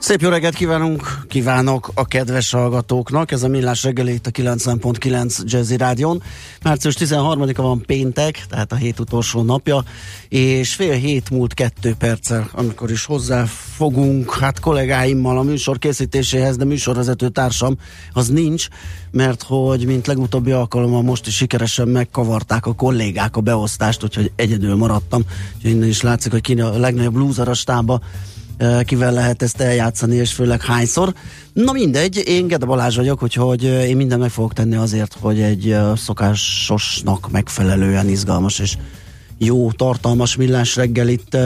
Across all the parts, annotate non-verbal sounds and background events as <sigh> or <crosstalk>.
Szép jó reggelt kívánunk, kívánok a kedves hallgatóknak. Ez a Millás reggeli itt a 90.9 Jazzy Rádion. Március 13-a van péntek, tehát a hét utolsó napja, és fél hét múlt kettő perccel, amikor is hozzáfogunk, hát kollégáimmal a műsor készítéséhez, de műsorvezető társam az nincs, mert hogy mint legutóbbi alkalommal most is sikeresen megkavarták a kollégák a beosztást, úgyhogy egyedül maradtam. Úgyhogy innen is látszik, hogy ki a legnagyobb lúzer a stába, kivel lehet ezt eljátszani, és főleg hányszor. Na mindegy, én Gede Balázs vagyok, úgyhogy én mindent meg fogok tenni azért, hogy egy szokásosnak megfelelően izgalmas és jó, tartalmas millás reggelit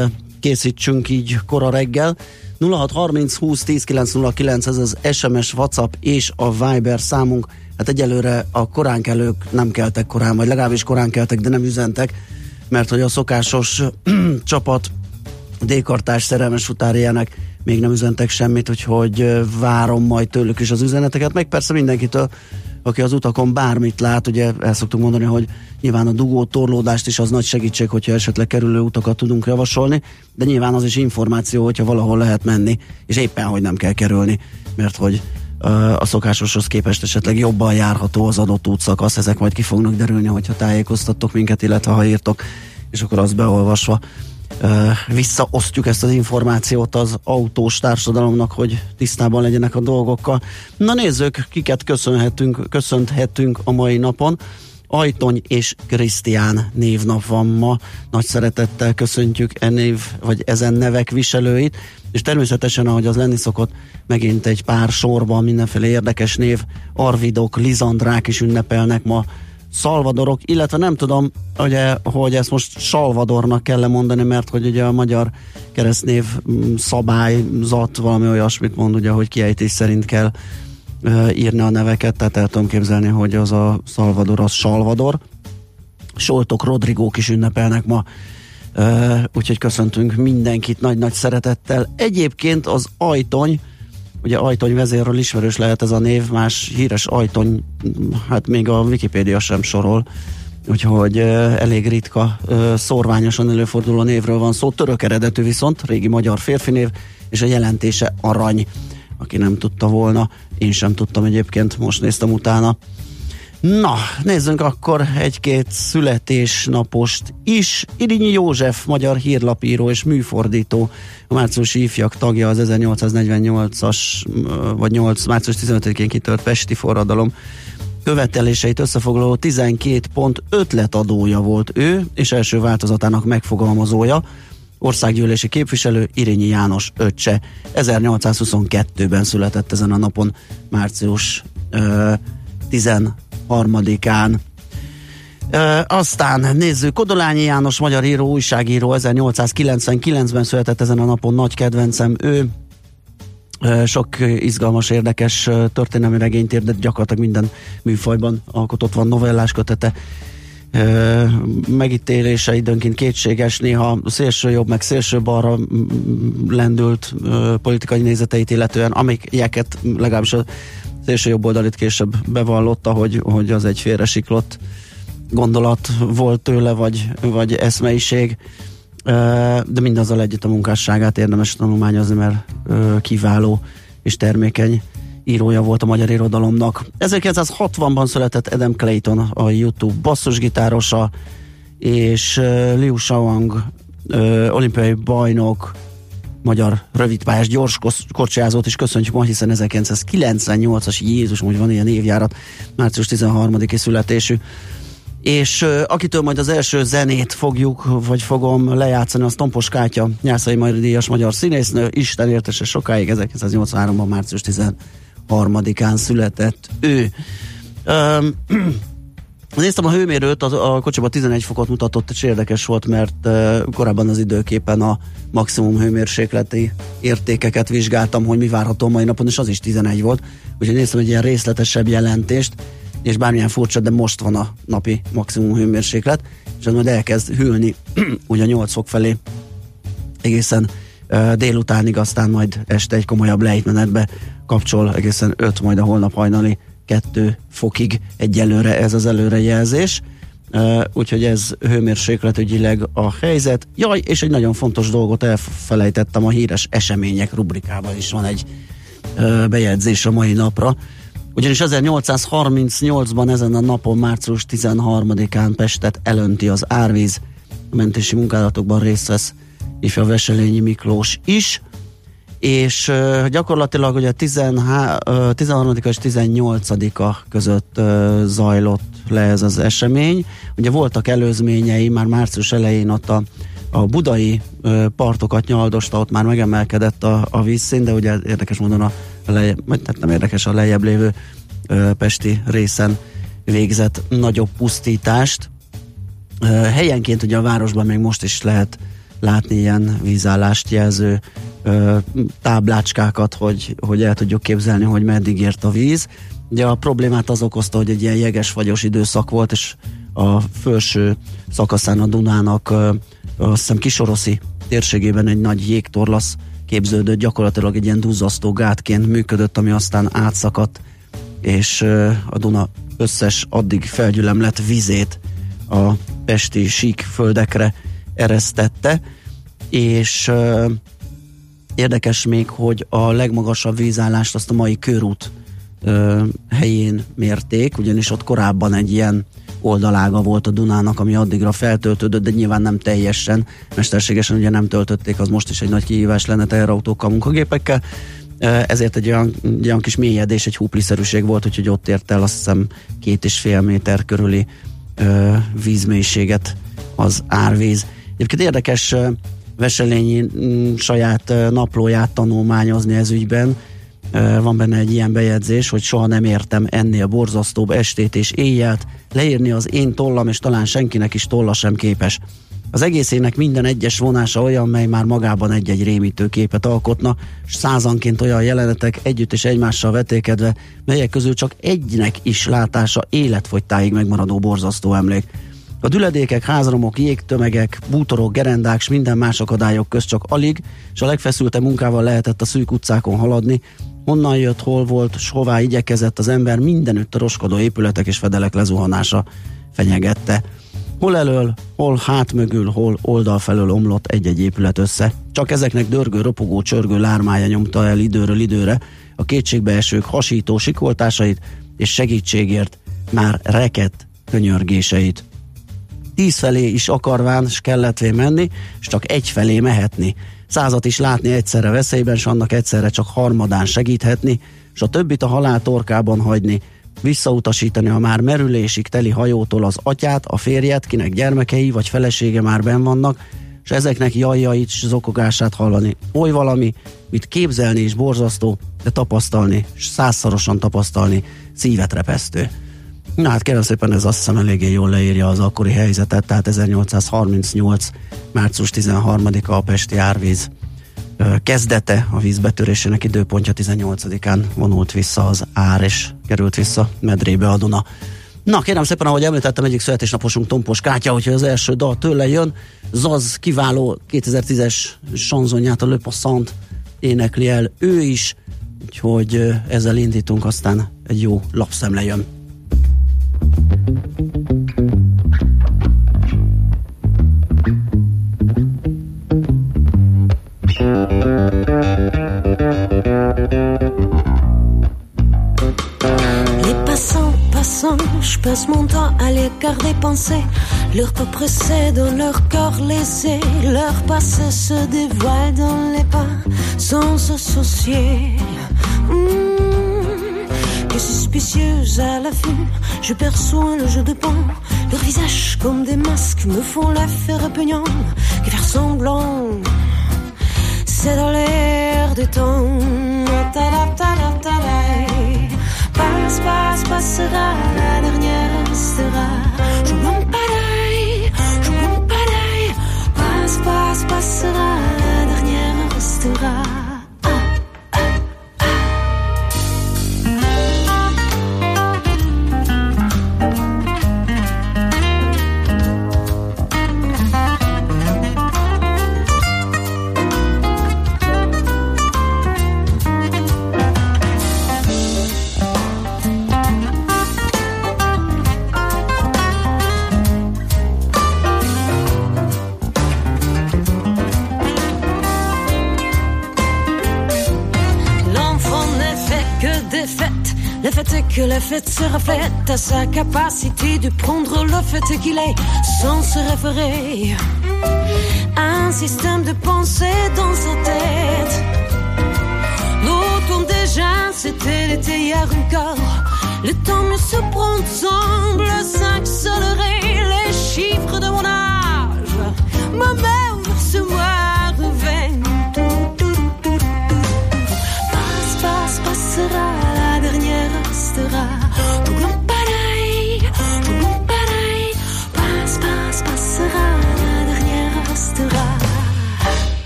készítsünk így kora reggel. 0630 20 10 909 ez az SMS, WhatsApp és a Viber számunk. Hát egyelőre a koránkelők nem keltek korán, vagy legalábbis korán keltek, de nem üzentek, mert hogy a szokásos <clears throat> csapat D-kartás szerelmes futárjának még nem üzentek semmit, úgyhogy várom majd tőlük is az üzeneteket, meg persze mindenkitől, aki az utakon bármit lát, ugye el szoktuk mondani, hogy nyilván a dugó torlódást is az nagy segítség, hogyha esetleg kerülő utakat tudunk javasolni, de nyilván az is információ, hogyha valahol lehet menni, és éppen, hogy nem kell kerülni, mert hogy a szokásoshoz képest esetleg jobban járható az adott útszakasz, ezek majd ki fognak derülni, hogyha tájékoztattok minket, illetve ha írtok, és akkor azt beolvasva visszaosztjuk ezt az információt az autós társadalomnak, hogy tisztában legyenek a dolgokkal. Na nézzük, kiket köszönhetünk, köszönhetünk a mai napon. Ajtony és Krisztián névnap van ma. Nagy szeretettel köszöntjük e név, vagy ezen nevek viselőit, és természetesen, ahogy az lenni szokott, megint egy pár sorban mindenféle érdekes név, Arvidok, Lizandrák is ünnepelnek ma Szalvadorok, illetve nem tudom, ugye, hogy ezt most Salvadornak kell mondani, mert hogy ugye a magyar keresztnév mm, szabályzat valami olyasmit mond, ugye, hogy kiejtés szerint kell uh, írni a neveket, tehát el tudom képzelni, hogy az a Salvador az Salvador. Soltok, Rodrigók is ünnepelnek ma, uh, úgyhogy köszöntünk mindenkit nagy-nagy szeretettel. Egyébként az ajtony, Ugye Ajtony vezérről ismerős lehet ez a név, más híres Ajtony, hát még a Wikipédia sem sorol, úgyhogy elég ritka, szorványosan előforduló névről van szó, török eredetű viszont, régi magyar férfi név, és a jelentése arany, aki nem tudta volna, én sem tudtam egyébként, most néztem utána. Na, nézzünk akkor egy-két születésnapost is. Irinyi József, magyar hírlapíró és műfordító, a márciusi ifjak tagja az 1848-as, vagy 8, március 15-én kitört Pesti forradalom követeléseit összefoglaló 12 pont ötletadója volt ő, és első változatának megfogalmazója, országgyűlési képviselő Irinyi János öccse. 1822-ben született ezen a napon, március ö, 13-án. E, aztán nézzük, Kodolányi János, magyar író, újságíró, 1899-ben született ezen a napon, nagy kedvencem ő. E, sok izgalmas, érdekes történelmi regényt írt, de gyakorlatilag minden műfajban alkotott van novellás kötete. E, megítélése időnként kétséges, néha szélső jobb, meg szélső balra lendült politikai nézeteit illetően, amiket legalábbis a szélső jobb oldalit később bevallotta, hogy, hogy az egy félresiklott gondolat volt tőle, vagy, vagy eszmeiség, de mindazzal együtt a munkásságát érdemes tanulmányozni, mert kiváló és termékeny írója volt a magyar irodalomnak. 1960-ban született Adam Clayton, a YouTube basszusgitárosa, és Liu Shaoang, olimpiai bajnok, magyar rövidpályás gyors kocsijázót is köszöntjük ma, hiszen 1998-as Jézus, hogy van ilyen évjárat, március 13-i születésű. És akitől majd az első zenét fogjuk, vagy fogom lejátszani, az Tompos Kátya, Nyászai Majri Díjas magyar színésznő, Isten értese sokáig, 1983-ban március 13-án született ő. Um, Néztem a hőmérőt, a, a kocsiban 11 fokot mutatott, és érdekes volt, mert uh, korábban az időképen a maximum hőmérsékleti értékeket vizsgáltam, hogy mi várható mai napon, és az is 11 volt. Úgyhogy néztem egy ilyen részletesebb jelentést, és bármilyen furcsa, de most van a napi maximum hőmérséklet, és az majd elkezd hűlni <clears throat> ugye 8 fok felé egészen uh, délutánig, aztán majd este egy komolyabb lejtmenetbe kapcsol, egészen 5 majd a holnap hajnali 2 fokig egyelőre ez az előrejelzés. Uh, úgyhogy ez hőmérsékletügyileg a helyzet. Jaj, és egy nagyon fontos dolgot elfelejtettem, a híres események rubrikában is van egy uh, bejegyzés a mai napra. Ugyanis 1838-ban ezen a napon, március 13-án Pestet elönti az árvíz. A mentési munkálatokban részt vesz ifja Veselényi Miklós is és uh, gyakorlatilag ugye 13. és 18 között uh, zajlott le ez az esemény. Ugye voltak előzményei, már március elején ott a, a budai uh, partokat nyaldosta, ott már megemelkedett a, a vízszín, de ugye érdekes módon a, lejjebb, tehát nem érdekes a lejjebb lévő uh, pesti részen végzett nagyobb pusztítást. Uh, helyenként ugye a városban még most is lehet látni ilyen vízállást jelző ö, táblácskákat, hogy, hogy el tudjuk képzelni, hogy meddig ért a víz. Ugye a problémát az okozta, hogy egy ilyen jeges fagyos időszak volt, és a felső szakaszán a Dunának ö, azt hiszem Kisoroszi térségében egy nagy jégtorlasz képződött, gyakorlatilag egy ilyen duzzasztó gátként működött, ami aztán átszakadt, és ö, a Duna összes addig felgyülemlett vizét a pesti sík földekre eresztette, és Érdekes még, hogy a legmagasabb vízállást azt a mai körút helyén mérték, ugyanis ott korábban egy ilyen oldalága volt a Dunának, ami addigra feltöltődött, de nyilván nem teljesen, mesterségesen ugye nem töltötték, az most is egy nagy kihívás lenne teherautókkal, munkagépekkel, ezért egy olyan, egy olyan kis mélyedés, egy húpliszerűség volt, úgyhogy ott ért el azt hiszem két és fél méter körüli ö, vízmélységet az árvíz. Egyébként érdekes Veselényi mm, saját naplóját tanulmányozni ez ügyben. Van benne egy ilyen bejegyzés, hogy soha nem értem ennél borzasztóbb estét és éjjelt, leírni az én tollam, és talán senkinek is tolla sem képes. Az egészének minden egyes vonása olyan, mely már magában egy-egy rémítő képet alkotna, és százanként olyan jelenetek együtt és egymással vetékedve, melyek közül csak egynek is látása életfogytáig megmaradó borzasztó emlék. A düledékek, házromok, jégtömegek, bútorok, gerendák s minden más akadályok közt csak alig, és a legfeszültebb munkával lehetett a szűk utcákon haladni. Honnan jött, hol volt, s hová igyekezett az ember, mindenütt a roskodó épületek és fedelek lezuhanása fenyegette. Hol elől, hol hát mögül, hol oldal felől omlott egy-egy épület össze. Csak ezeknek dörgő, ropogó, csörgő lármája nyomta el időről időre a kétségbeesők hasító sikoltásait és segítségért már rekett könyörgéseit tíz felé is akarván s kelletvé menni, és csak egy felé mehetni. Százat is látni egyszerre veszélyben, s annak egyszerre csak harmadán segíthetni, és a többit a halál torkában hagyni, visszautasítani a már merülésig teli hajótól az atyát, a férjet, kinek gyermekei vagy felesége már ben vannak, és ezeknek jajjait és zokogását hallani. Oly valami, mit képzelni is borzasztó, de tapasztalni, és százszorosan tapasztalni, szívet repesztő. Na hát kérem szépen ez azt hiszem eléggé jól leírja az akkori helyzetet, tehát 1838. március 13-a a Pesti árvíz kezdete, a vízbetörésének időpontja 18-án vonult vissza az ár, és került vissza medrébe a Duna. Na, kérem szépen, ahogy említettem, egyik születésnaposunk Tompos Kátya, hogyha az első dal tőle jön, Zaz kiváló 2010-es sanzonját a Le énekli el ő is, úgyhogy ezzel indítunk, aztán egy jó lapszemle jön. Les passants, passants, je passe mon temps à l'écart des pensées, leur propre cède, leur corps laissé, leur passé se dévoile dans les pas, sans se soucier. Hmm. Que suspicieuse à la vue, je perçois le jeu de pan. Leurs visages comme des masques me font l'affaire répugnant. Que faire semblant, c'est dans l'air du temps. Passe, passe, passera, la dernière restera. Je m'en je m'en pareil. Passe, passe, passera, la dernière restera. Que la fête se reflète à sa capacité de prendre le fait qu'il est sans se référer à un système de pensée dans sa tête. Notons déjà, c'était l'été hier encore. Le temps ne se prend semble s'accélérer.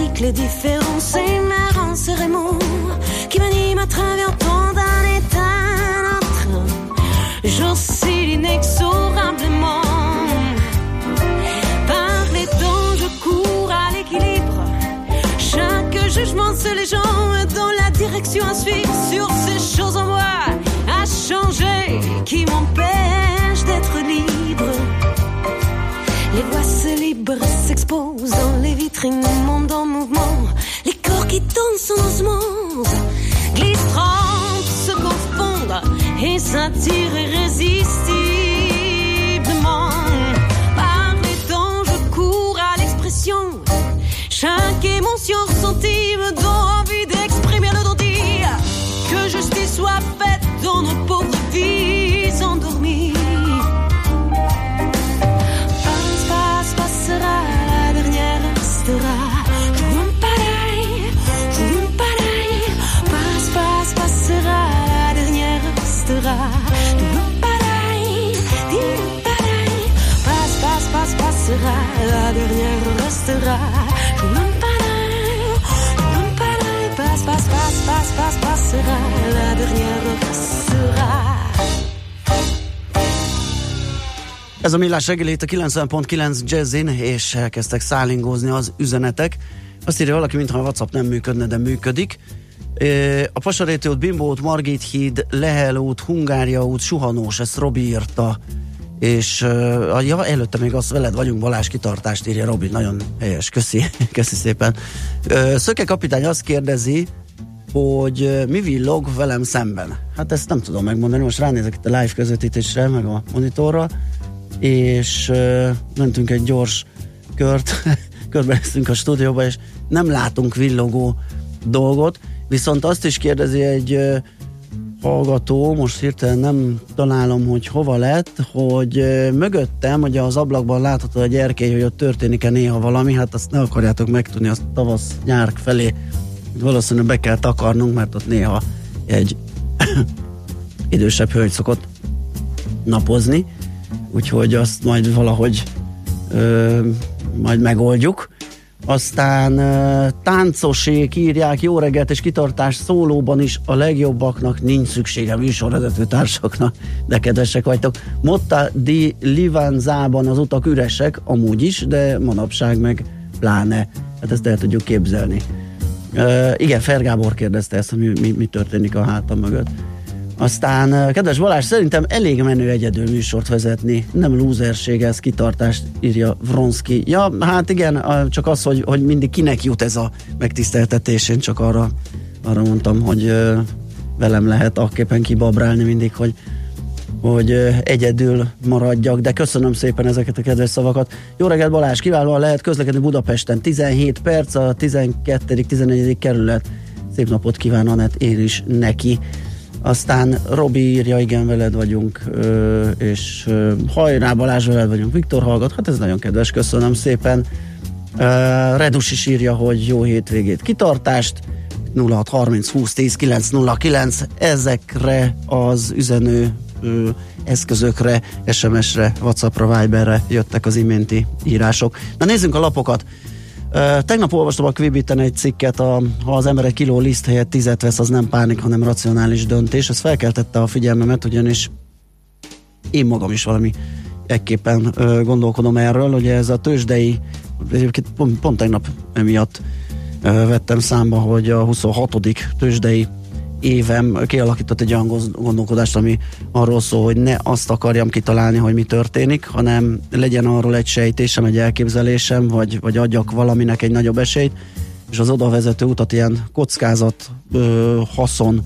cycles différents. C'est marrant, c'est Raymond qui m'anime à travers tant d'un état à l'autre. J'oscille inexorablement. Par les temps, je cours à l'équilibre. Chaque jugement se jambes dans la direction à suivre sur ces choses en moi à changer qui m'empêchent d'être libre. Les voix se libres s'exposent dans les vitrines, le glissent, trempent, se confondent et s'attirent irrésistiblement. Par les temps, je cours à l'expression. Chaque émotion ressentie me donne restera. Passe, passe, passe, passe, passe, passera, la dernière restera. Ez a millás reggeli itt a 90.9 Jazzin, és elkezdtek szállingózni az üzenetek. Azt írja valaki, mintha a WhatsApp nem működne, de működik. A Pasaréti út, Bimbo út, Margit híd, Lehel út, Hungária út, Suhanós, ezt Robi írta. És a- ja, előtte még azt veled vagyunk, Balázs kitartást írja Robi, nagyon helyes, köszi, <laughs> köszi szépen. Ö, Szöke kapitány azt kérdezi, hogy ö, mi villog velem szemben. Hát ezt nem tudom megmondani, most ránézek itt a live közvetítésre, meg a monitorra, és ö, mentünk egy gyors kört, <laughs> körbenéztünk a stúdióba, és nem látunk villogó dolgot, viszont azt is kérdezi egy ö, hallgató, most hirtelen nem találom, hogy hova lett, hogy mögöttem, ugye az ablakban látható egy erkély, hogy ott történik-e néha valami, hát azt ne akarjátok megtudni, azt tavasz, nyár felé valószínűleg be kell takarnunk, mert ott néha egy <coughs> idősebb hölgy szokott napozni, úgyhogy azt majd valahogy ö, majd megoldjuk. Aztán táncosék írják, jó reggelt és kitartás szólóban is a legjobbaknak nincs szüksége műsorvezető társaknak, de kedvesek vagytok. Motta di Livanzában az utak üresek, amúgy is, de manapság meg pláne. Hát ezt el tudjuk képzelni. Uh, igen, Fergábor kérdezte ezt, hogy mi, mi, mi történik a hátam mögött. Aztán, kedves Balázs, szerintem elég menő egyedül műsort vezetni. Nem lúzerség, ez kitartást írja Vronski. Ja, hát igen, csak az, hogy, hogy mindig kinek jut ez a megtiszteltetés, én csak arra, arra mondtam, hogy velem lehet akképpen kibabrálni mindig, hogy hogy egyedül maradjak, de köszönöm szépen ezeket a kedves szavakat. Jó reggelt Balázs, kiválóan lehet közlekedni Budapesten. 17 perc, a 12. 14. kerület. Szép napot kíván Anett, én is neki. Aztán Robi írja, igen, veled vagyunk, és hajrá Balázs, veled vagyunk, Viktor hallgat, hát ez nagyon kedves, köszönöm szépen. Redus is írja, hogy jó hétvégét, kitartást, 0630 20 10 909, ezekre az üzenő eszközökre, SMS-re, WhatsApp-ra, Viberre jöttek az iménti írások. Na nézzünk a lapokat. Tegnap olvastam a Quibiten egy cikket, a, ha az ember egy kiló liszt helyett tizet vesz, az nem pánik, hanem racionális döntés. Ez felkeltette a figyelmemet, ugyanis én magam is valami ekképpen uh, gondolkodom erről, hogy ez a tőzsdei, egyébként pont, pont tegnap emiatt uh, vettem számba, hogy a 26. tőzsdei évem kialakított egy olyan gondolkodást, ami arról szól, hogy ne azt akarjam kitalálni, hogy mi történik, hanem legyen arról egy sejtésem, egy elképzelésem, vagy, vagy adjak valaminek egy nagyobb esélyt, és az oda vezető utat ilyen kockázat, ö, haszon,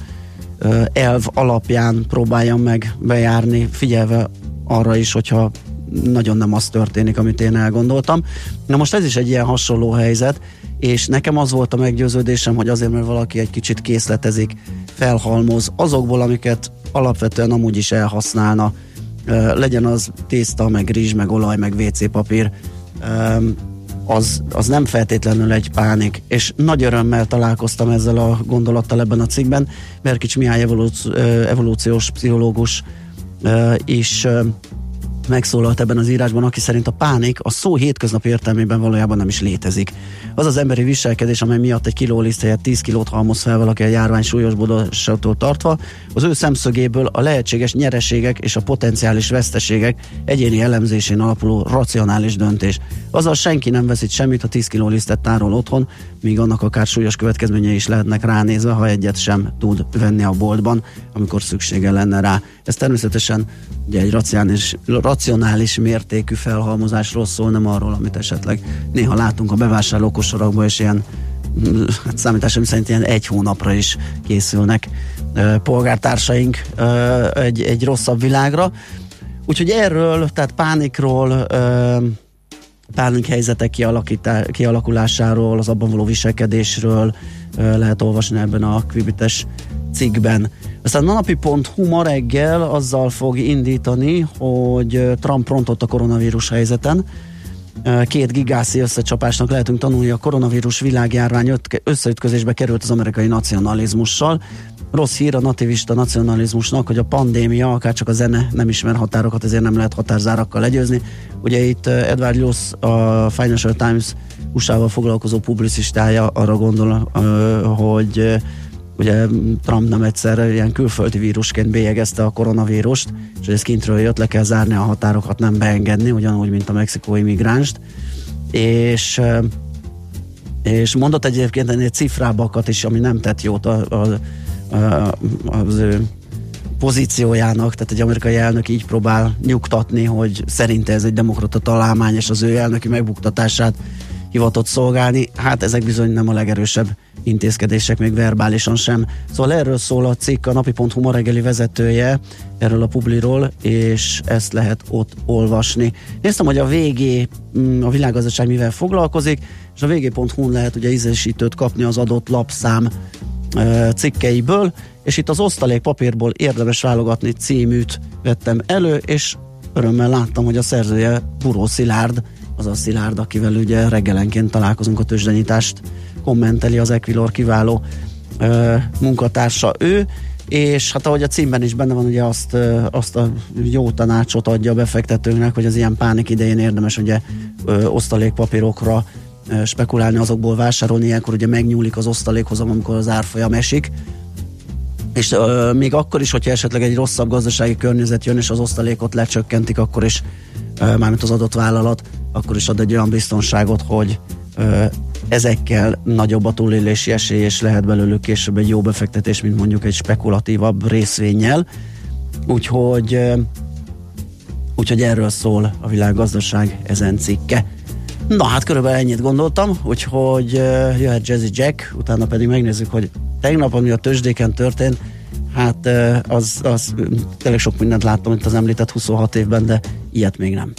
ö, elv alapján próbáljam meg bejárni, figyelve arra is, hogyha nagyon nem az történik, amit én elgondoltam. Na most ez is egy ilyen hasonló helyzet, és nekem az volt a meggyőződésem, hogy azért, mert valaki egy kicsit készletezik, felhalmoz azokból, amiket alapvetően amúgy is elhasználna, legyen az tészta, meg rizs, meg olaj, meg WC papír, az, az nem feltétlenül egy pánik, és nagy örömmel találkoztam ezzel a gondolattal ebben a cikkben. Merkics Mihály evolúciós pszichológus is megszólalt ebben az írásban, aki szerint a pánik a szó hétköznapi értelmében valójában nem is létezik. Az az emberi viselkedés, amely miatt egy kiló liszt helyett 10 kilót halmoz fel valaki a járvány súlyosbodásától tartva, az ő szemszögéből a lehetséges nyereségek és a potenciális veszteségek egyéni elemzésén alapuló racionális döntés. Azaz senki nem veszít semmit, ha 10 kiló lisztet tárol otthon, míg annak akár súlyos következményei is lehetnek ránézve, ha egyet sem tud venni a boltban, amikor szüksége lenne rá. Ez természetesen ugye egy racionális, racionális mértékű felhalmozásról szól, nem arról, amit esetleg néha látunk a bevásárlókosorakban, és ilyen hát számításom szerint ilyen egy hónapra is készülnek ö, polgártársaink ö, egy, egy rosszabb világra. Úgyhogy erről, tehát pánikról, ö, pánik helyzetek kialakulásáról, az abban való viselkedésről lehet olvasni ebben a Quibites cikkben. Aztán a napi.hu ma reggel azzal fog indítani, hogy Trump rontott a koronavírus helyzeten. Két gigászi összecsapásnak lehetünk tanulni, a koronavírus világjárvány összeütközésbe került az amerikai nacionalizmussal. Rossz hír a nativista nacionalizmusnak, hogy a pandémia, akár csak a zene nem ismer határokat, ezért nem lehet határzárakkal legyőzni. Ugye itt Edward Luce, a Financial Times USA-val foglalkozó publicistája arra gondol, hogy ugye Trump nem egyszer ilyen külföldi vírusként bélyegezte a koronavírust, és hogy ez kintről jött, le kell zárni a határokat, nem beengedni, ugyanúgy, mint a mexikói migránst, és és mondott egyébként ennél cifrábakat is, ami nem tett jót a, a, a, az ő pozíciójának, tehát egy amerikai elnök így próbál nyugtatni, hogy szerinte ez egy demokrata találmány, és az ő elnöki megbuktatását hivatott szolgálni. Hát ezek bizony nem a legerősebb intézkedések, még verbálisan sem. Szóval erről szól a cikk, a napi.hu ma reggeli vezetője, erről a publiról, és ezt lehet ott olvasni. Néztem, hogy a VG, mm, a világgazdaság mivel foglalkozik, és a vg.hu-n lehet ugye ízesítőt kapni az adott lapszám cikkeiből, és itt az osztalék papírból érdemes válogatni címűt vettem elő, és örömmel láttam, hogy a szerzője Buró Szilárd, az a Szilárd, akivel ugye reggelenként találkozunk a tőzsdenyítást, kommenteli az Equilor kiváló ö, munkatársa ő, és hát ahogy a címben is benne van, ugye azt, azt a jó tanácsot adja a befektetőknek, hogy az ilyen pánik idején érdemes ugye ö, osztalékpapírokra ö, spekulálni, azokból vásárolni, ilyenkor ugye megnyúlik az osztalékhozam, amikor az árfolyam esik, és ö, még akkor is, hogyha esetleg egy rosszabb gazdasági környezet jön, és az osztalékot lecsökkentik, akkor is, ö, mármint az adott vállalat, akkor is ad egy olyan biztonságot, hogy ö, ezekkel nagyobb a túlélési esély, és lehet belőlük később egy jó befektetés, mint mondjuk egy spekulatívabb részvényel. Úgyhogy, ö, úgyhogy erről szól a világgazdaság ezen cikke. Na hát körülbelül ennyit gondoltam, úgyhogy jöhet Jazzy Jack, utána pedig megnézzük, hogy tegnap, ami a tőzsdéken történt, hát az, az tényleg sok mindent láttam itt az említett 26 évben, de ilyet még nem.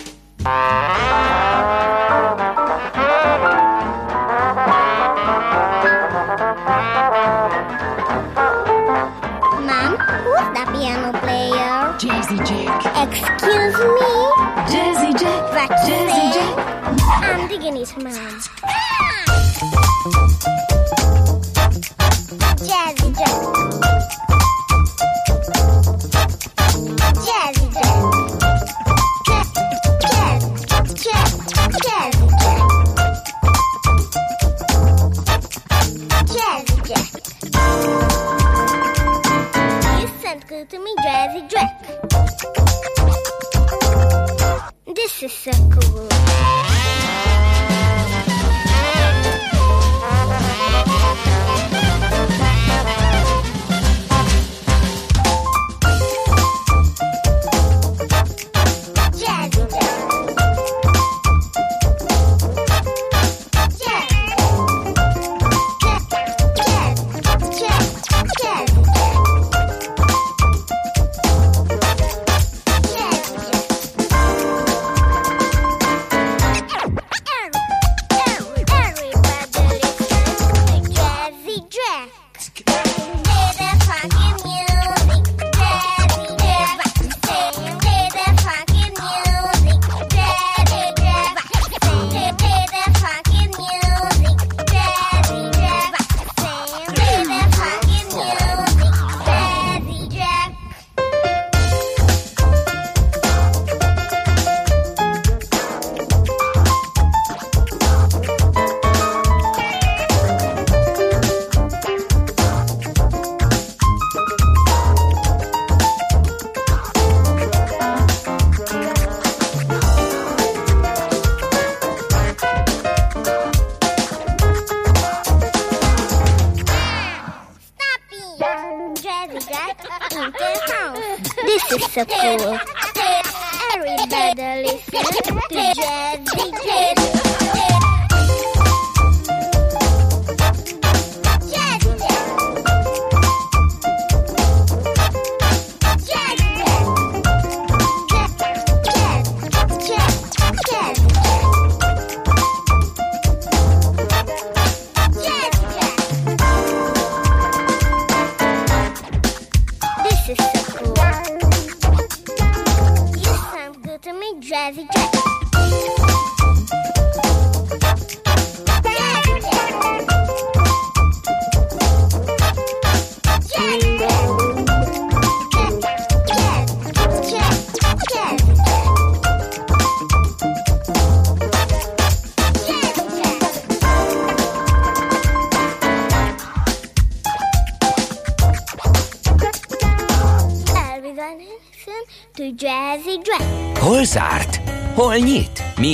Guineas, Hermione.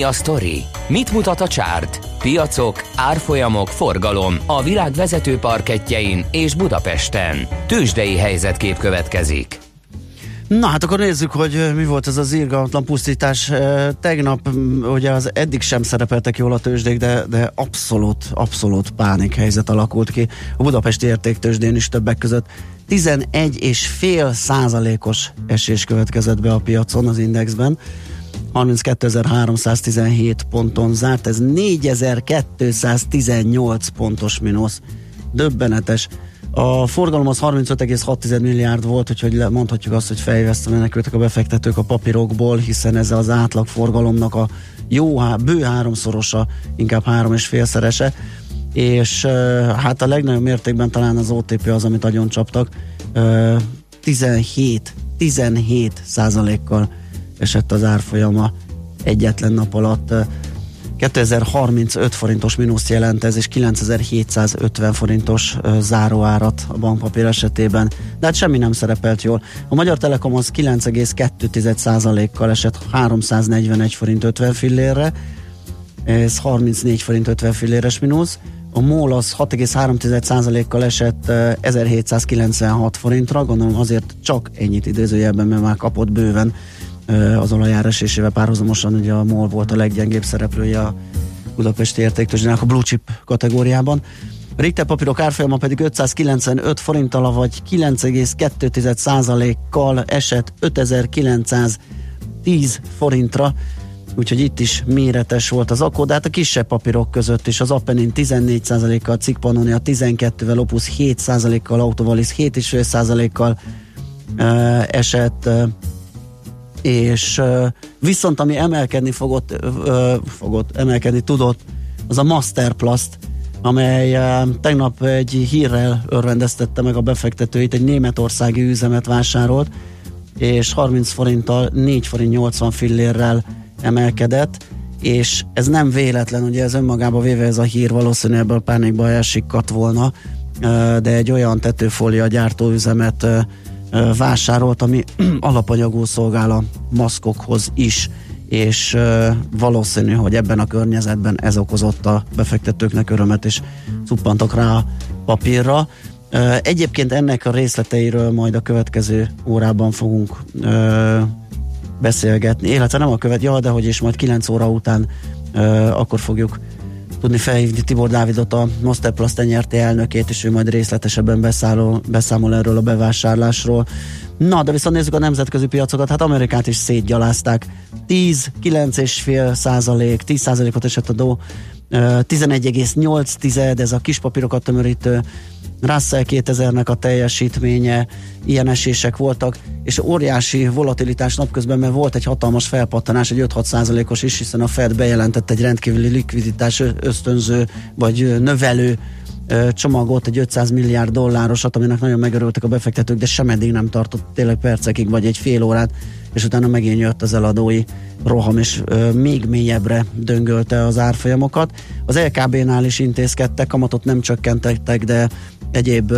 Mi a sztori? Mit mutat a csárt? Piacok, árfolyamok, forgalom a világ vezető parketjein és Budapesten. Tősdei helyzetkép következik. Na hát akkor nézzük, hogy mi volt ez az irgalmatlan pusztítás. Tegnap ugye az eddig sem szerepeltek jól a tőzsdék, de, de abszolút, abszolút pánik helyzet alakult ki. A budapesti értéktőzsdén is többek között 11,5 százalékos esés következett be a piacon az indexben. 32.317 ponton zárt, ez 4.218 pontos mínusz. Döbbenetes. A forgalom az 35,6 milliárd volt, úgyhogy mondhatjuk azt, hogy fejveszte menekültek a befektetők a papírokból, hiszen ez az átlag forgalomnak a jó, bő háromszorosa, inkább három és félszerese, és hát a legnagyobb mértékben talán az OTP az, amit nagyon csaptak, uh, 17, 17 százalékkal esett az árfolyama egyetlen nap alatt. Uh, 2035 forintos mínuszt jelent ez, és 9750 forintos záróárat a bankpapír esetében. De hát semmi nem szerepelt jól. A Magyar Telekom az 9,2%-kal esett 341 forint 50 fillérre, ez 34 forint 50 filléres mínusz. A MOL az 6,3%-kal esett ö, 1796 forintra, gondolom azért csak ennyit idézőjelben, mert már kapott bőven az olajár esésével párhuzamosan, ugye a MOL volt a leggyengébb szereplője a budapesti értéktőzsdének a blue chip kategóriában. A Richter papírok árfolyama pedig 595 forinttal, vagy 9,2%-kal esett 5910 forintra, úgyhogy itt is méretes volt az akkó, de hát a kisebb papírok között is az Appenin 14%-kal, Cikk Pannonia 12-vel, Opus 7%-kal, Autovalis 7,5%-kal uh, esett, uh, és viszont ami emelkedni fogott, fogott, emelkedni tudott, az a Masterplast, amely tegnap egy hírrel örvendeztette meg a befektetőit, egy németországi üzemet vásárolt, és 30 forinttal 4 forint 80 fillérrel emelkedett, és ez nem véletlen, ugye ez önmagába véve ez a hír valószínűleg ebből pánikba elsikkadt volna, de egy olyan tetőfólia gyártóüzemet vásárolt, ami <clears throat> alapanyagú szolgál a maszkokhoz is, és valószínű, hogy ebben a környezetben ez okozott a befektetőknek örömet, és cuppantak rá a papírra. Egyébként ennek a részleteiről majd a következő órában fogunk beszélgetni, illetve nem a követ, ja, de hogy is majd 9 óra után akkor fogjuk tudni felhívni Tibor Dávidot, a Masterplast nyerté elnökét, és ő majd részletesebben beszálló, beszámol erről a bevásárlásról. Na, de viszont nézzük a nemzetközi piacokat, hát Amerikát is szétgyalázták. 10, 9,5 százalék, 10 százalékot esett a dó, 11,8 tized, ez a kis papírokat tömörítő Russell 2000-nek a teljesítménye, ilyen esések voltak, és óriási volatilitás napközben, mert volt egy hatalmas felpattanás, egy 5-6 százalékos is, hiszen a Fed bejelentett egy rendkívüli likviditás ösztönző, vagy növelő csomagot, egy 500 milliárd dollárosat, aminek nagyon megörültek a befektetők, de sem eddig nem tartott tényleg percekig, vagy egy fél órát, és utána megint jött az eladói roham, és ö, még mélyebbre döngölte az árfolyamokat. Az LKB-nál is intézkedtek, kamatot nem csökkentettek, de egyéb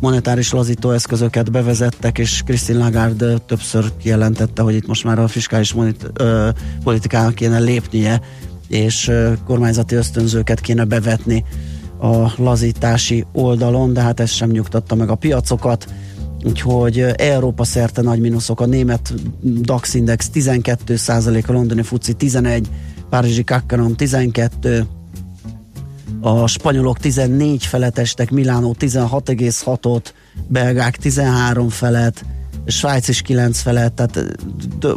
monetáris lazító eszközöket bevezettek, és Christine Lagarde többször kijelentette, hogy itt most már a fiskális monit, ö, politikának kéne lépnie, és ö, kormányzati ösztönzőket kéne bevetni a lazítási oldalon, de hát ez sem nyugtatta meg a piacokat. Úgyhogy Európa szerte nagy mínuszok, a német DAX index 12 a londoni FUCI 11, Párizsi Kakkaron 12, a spanyolok 14 felett estek, Milánó 16,6-ot, belgák 13 felett, Svájc is 9 felett, tehát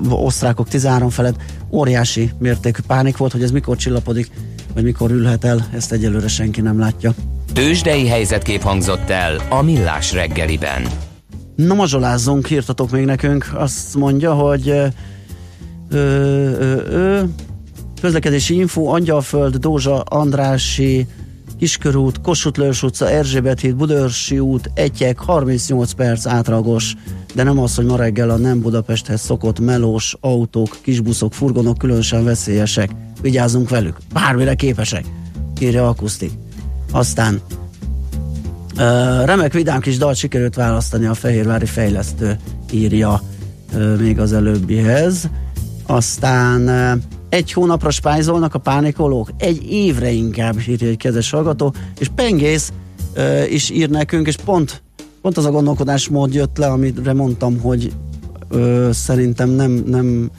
osztrákok 13 felett, óriási mértékű pánik volt, hogy ez mikor csillapodik, vagy mikor ülhet el, ezt egyelőre senki nem látja. Tőzsdei helyzetkép hangzott el a Millás reggeliben. Na mazsolázzunk, írtatok még nekünk. Azt mondja, hogy ö, ö, ö, közlekedési info, Angyalföld, Dózsa, Andrási, Kiskörút, Kossuth Lős utca, Erzsébet híd, Budörsi út, Egyek, 38 perc átragos, de nem az, hogy ma reggel a nem Budapesthez szokott melós autók, kisbuszok, furgonok különösen veszélyesek. Vigyázzunk velük, bármire képesek, írja Akusztik. Aztán Uh, remek vidám kis dalt sikerült választani a Fehérvári Fejlesztő írja uh, még az előbbihez. Aztán uh, egy hónapra spájzolnak a pánikolók, egy évre inkább írja egy kedves hallgató, és Pengész uh, is ír nekünk, és pont, pont az a gondolkodásmód jött le, amire mondtam, hogy uh, szerintem nem, nem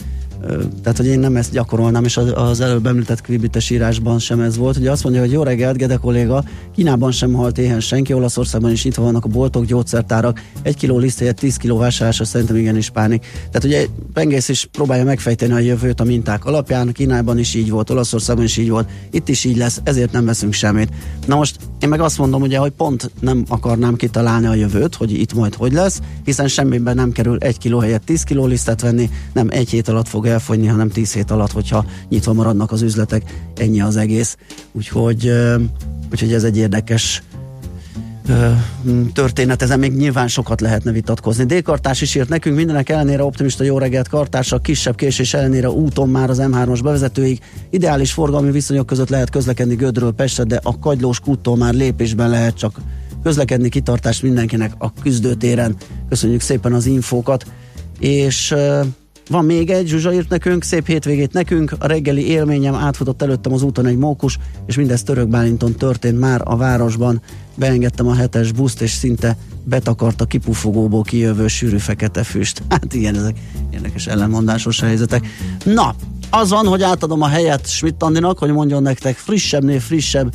tehát hogy én nem ezt gyakorolnám, és az, előbb említett kvibites írásban sem ez volt. Ugye azt mondja, hogy jó reggelt, Gede kolléga, Kínában sem halt éhen senki, Olaszországban is nyitva vannak a boltok, gyógyszertárak, egy kiló liszt helyett 10 kiló vásárlása szerintem igenis pánik. Tehát ugye Pengész is próbálja megfejteni a jövőt a minták alapján, Kínában is így volt, Olaszországban is így volt, itt is így lesz, ezért nem veszünk semmit. Na most én meg azt mondom, ugye, hogy pont nem akarnám kitalálni a jövőt, hogy itt majd hogy lesz, hiszen semmiben nem kerül egy kiló helyett 10 kiló lisztet venni, nem egy hét alatt fog elfogyni, hanem 10 hét alatt, hogyha nyitva maradnak az üzletek, ennyi az egész. Úgyhogy, úgyhogy ez egy érdekes történet, ezen még nyilván sokat lehetne vitatkozni. D-kartás is írt nekünk, mindenek ellenére optimista jó reggelt kartársa, kisebb késés ellenére úton már az M3-as bevezetőig. Ideális forgalmi viszonyok között lehet közlekedni Gödről Pestre, de a kagylós kúttól már lépésben lehet csak közlekedni, kitartást mindenkinek a küzdőtéren. Köszönjük szépen az infókat. És van még egy, Zsuzsa írt nekünk, szép hétvégét nekünk, a reggeli élményem átfutott előttem az úton egy mókus, és mindez Török Bálinton történt már a városban. Beengedtem a hetes buszt, és szinte betakart a kipufogóból kijövő sűrű fekete füst. <laughs> Hát igen, ezek érdekes ellenmondásos helyzetek. Na, az van, hogy átadom a helyet Schmidt Andinak, hogy mondjon nektek frissebbnél frissebb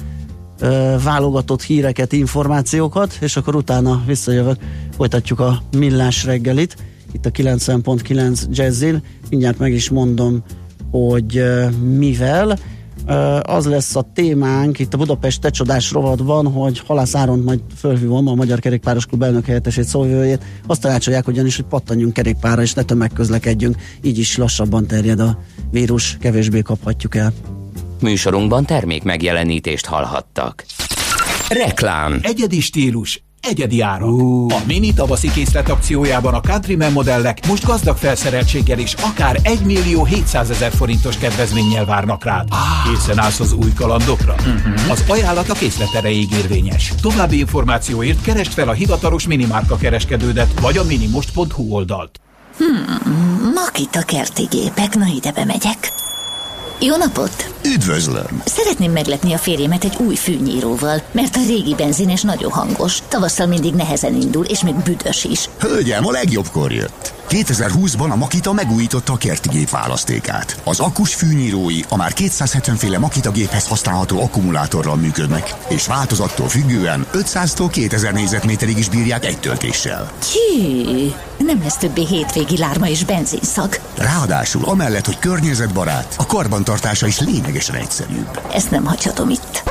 ö, válogatott híreket, információkat, és akkor utána visszajövök, folytatjuk a millás reggelit itt a 90.9 Jazzin. Mindjárt meg is mondom, hogy mivel. Az lesz a témánk itt a Budapest Te Csodás rovatban, hogy Halász Áront majd fölhívom a Magyar Kerékpáros Klub elnök helyettesét szóvivőjét. Azt tanácsolják ugyanis, hogy pattanjunk kerékpárra és ne tömegközlekedjünk. Így is lassabban terjed a vírus, kevésbé kaphatjuk el. Műsorunkban termék megjelenítést hallhattak. Reklám. Egyedi stílus, egyedi árak. Uh. A mini tavaszi készlet akciójában a Countryman modellek most gazdag felszereltséggel és akár 1 millió 700 ezer forintos kedvezménnyel várnak rád. Ah. Készen állsz az új kalandokra? Uh-huh. Az ajánlat a készlet erejéig érvényes. További információért keresd fel a hivatalos minimárka kereskedődet vagy a minimost.hu oldalt. Makita kerti gépek, na ide bemegyek. Jó napot! Üdvözlöm! Szeretném meglepni a férjemet egy új fűnyíróval, mert a régi benzines nagyon hangos. Tavasszal mindig nehezen indul, és még büdös is. Hölgyem, a legjobbkor jött. 2020-ban a Makita megújította a kerti gép választékát. Az akkus fűnyírói a már 270 féle Makita géphez használható akkumulátorral működnek, és változattól függően 500-tól 2000 négyzetméterig is bírják egy töltéssel. Tyű, nem lesz többé hétvégi lárma és benzinszag. Ráadásul amellett, hogy környezetbarát, a karbantartása is lényegesen egyszerűbb. Ezt nem hagyhatom itt.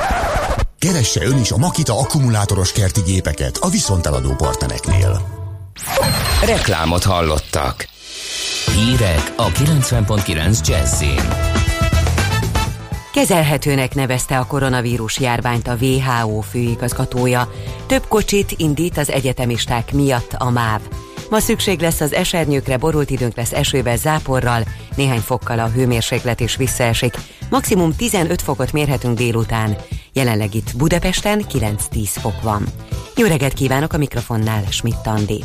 Keresse ön is a Makita akkumulátoros kerti gépeket a viszonteladó partnereknél. Reklámot hallottak. Hírek a 90.9 Jazzin. Kezelhetőnek nevezte a koronavírus járványt a WHO főigazgatója. Több kocsit indít az egyetemisták miatt a MÁV. Ma szükség lesz az esernyőkre, borult időnk lesz esővel, záporral, néhány fokkal a hőmérséklet is visszaesik. Maximum 15 fokot mérhetünk délután. Jelenleg itt Budapesten 9-10 fok van. Jó reggelt kívánok a mikrofonnál, Schmidt Andi.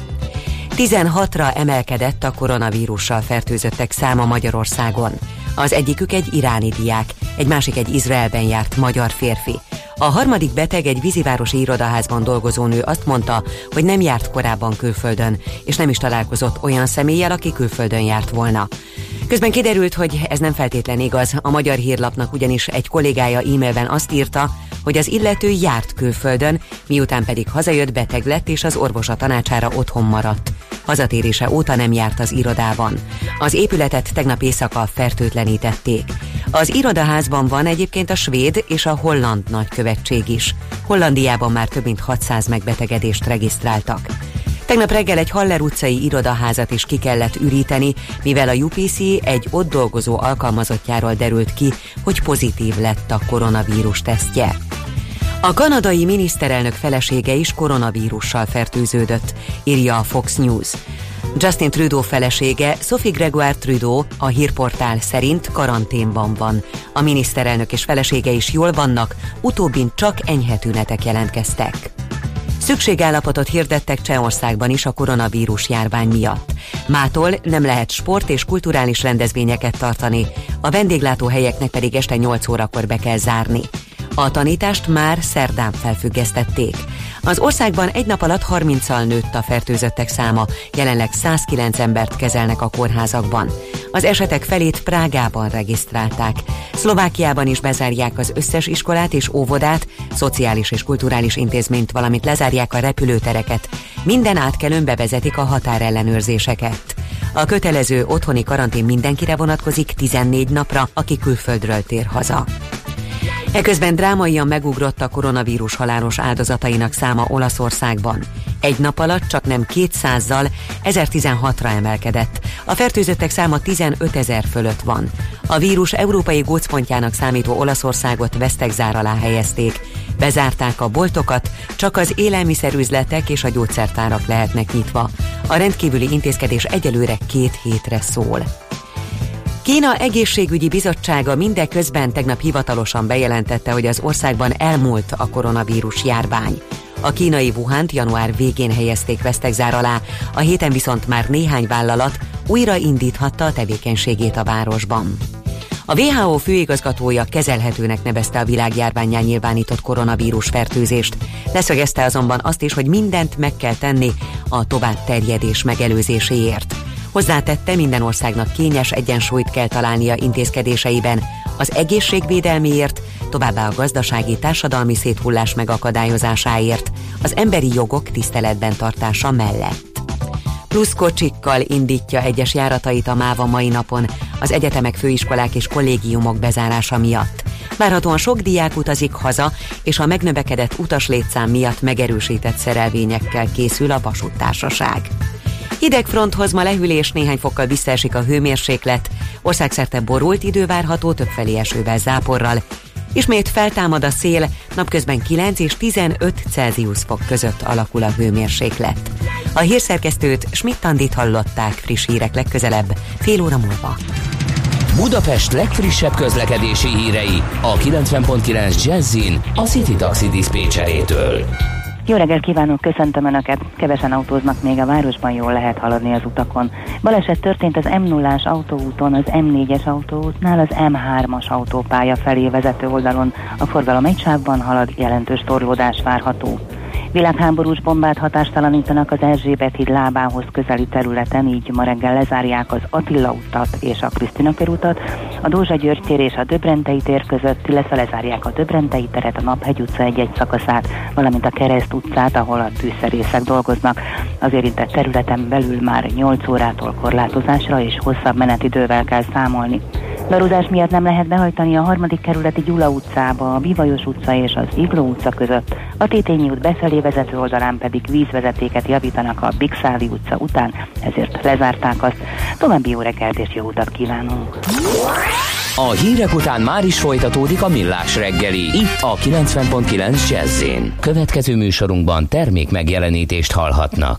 16-ra emelkedett a koronavírussal fertőzöttek száma Magyarországon. Az egyikük egy iráni diák, egy másik egy Izraelben járt magyar férfi. A harmadik beteg egy vízivárosi irodaházban dolgozó nő azt mondta, hogy nem járt korábban külföldön, és nem is találkozott olyan személlyel, aki külföldön járt volna. Közben kiderült, hogy ez nem feltétlen igaz. A magyar hírlapnak ugyanis egy kollégája e-mailben azt írta, hogy az illető járt külföldön, miután pedig hazajött beteg lett és az orvosa tanácsára otthon maradt. Hazatérése óta nem járt az irodában. Az épületet tegnap éjszaka fertőtlenítették. Az irodaházban van egyébként a svéd és a holland nagykövetség is. Hollandiában már több mint 600 megbetegedést regisztráltak. Tegnap reggel egy Haller utcai irodaházat is ki kellett üríteni, mivel a UPC egy ott dolgozó alkalmazottjáról derült ki, hogy pozitív lett a koronavírus tesztje. A kanadai miniszterelnök felesége is koronavírussal fertőződött, írja a Fox News. Justin Trudeau felesége, Sophie Gregoire Trudeau, a hírportál szerint karanténban van. A miniszterelnök és felesége is jól vannak, utóbbin csak enyhe tünetek jelentkeztek. Szükségállapotot hirdettek Csehországban is a koronavírus járvány miatt. Mától nem lehet sport és kulturális rendezvényeket tartani, a vendéglátóhelyeknek pedig este 8 órakor be kell zárni. A tanítást már szerdán felfüggesztették. Az országban egy nap alatt 30-al nőtt a fertőzöttek száma, jelenleg 109 embert kezelnek a kórházakban. Az esetek felét Prágában regisztrálták. Szlovákiában is bezárják az összes iskolát és óvodát, szociális és kulturális intézményt, valamint lezárják a repülőtereket. Minden átkelőn bevezetik a határellenőrzéseket. A kötelező otthoni karantén mindenkire vonatkozik 14 napra, aki külföldről tér haza. Eközben drámaian megugrott a koronavírus halálos áldozatainak száma Olaszországban. Egy nap alatt csak nem 200-zal 1016-ra emelkedett. A fertőzöttek száma 15 ezer fölött van. A vírus európai gócpontjának számító Olaszországot vesztegzár alá helyezték. Bezárták a boltokat, csak az élelmiszerüzletek és a gyógyszertárak lehetnek nyitva. A rendkívüli intézkedés egyelőre két hétre szól. Kína egészségügyi bizottsága mindeközben tegnap hivatalosan bejelentette, hogy az országban elmúlt a koronavírus járvány. A kínai Wuhan január végén helyezték vesztegzár alá, a héten viszont már néhány vállalat újra indíthatta a tevékenységét a városban. A WHO főigazgatója kezelhetőnek nevezte a világjárványán nyilvánított koronavírus fertőzést. Leszögezte azonban azt is, hogy mindent meg kell tenni a tovább terjedés megelőzéséért. Hozzátette, minden országnak kényes egyensúlyt kell találnia intézkedéseiben az egészségvédelmiért, továbbá a gazdasági társadalmi széthullás megakadályozásáért, az emberi jogok tiszteletben tartása mellett. Plusz kocsikkal indítja egyes járatait a MÁVA mai napon az egyetemek, főiskolák és kollégiumok bezárása miatt. Várhatóan sok diák utazik haza, és a megnövekedett utaslétszám miatt megerősített szerelvényekkel készül a vasúttársaság. Hidegfronthoz ma lehűlés, néhány fokkal visszaesik a hőmérséklet, országszerte borult idő várható, többfelé esővel záporral, Ismét feltámad a szél, napközben 9 és 15 Celsius fok között alakul a hőmérséklet. A hírszerkesztőt Schmidt-Tandit hallották friss hírek legközelebb, fél óra múlva. Budapest legfrissebb közlekedési hírei a 90.9 Jazzin a City Taxi Dispécsejétől. Jó reggelt kívánok, köszöntöm Önöket! Kevesen autóznak még a városban, jól lehet haladni az utakon. Baleset történt az M0-ás autóúton, az M4-es autóútnál, az M3-as autópálya felé vezető oldalon. A forgalom egy sávban halad, jelentős torlódás várható. Világháborús bombát hatástalanítanak az Erzsébet híd lábához közeli területen, így ma reggel lezárják az Attila utat és a Krisztina körutat, a Dózsa György tér és a Döbrentei tér között, illetve lezárják a Döbrentei teret, a Naphegy utca egy-egy szakaszát, valamint a Kereszt utcát, ahol a tűzszerészek dolgoznak. Az érintett területen belül már 8 órától korlátozásra és hosszabb menetidővel kell számolni. Darúzás miatt nem lehet behajtani a harmadik kerületi Gyula utcába, a Bivajos utca és az Igló utca között. A Tétényi út befelé vezető oldalán pedig vízvezetéket javítanak a Bigszáli utca után, ezért lezárták azt. További jó reggelt és jó utat kívánunk! A hírek után már is folytatódik a millás reggeli, itt a 90.9 jazz Következő műsorunkban termék megjelenítést hallhatnak.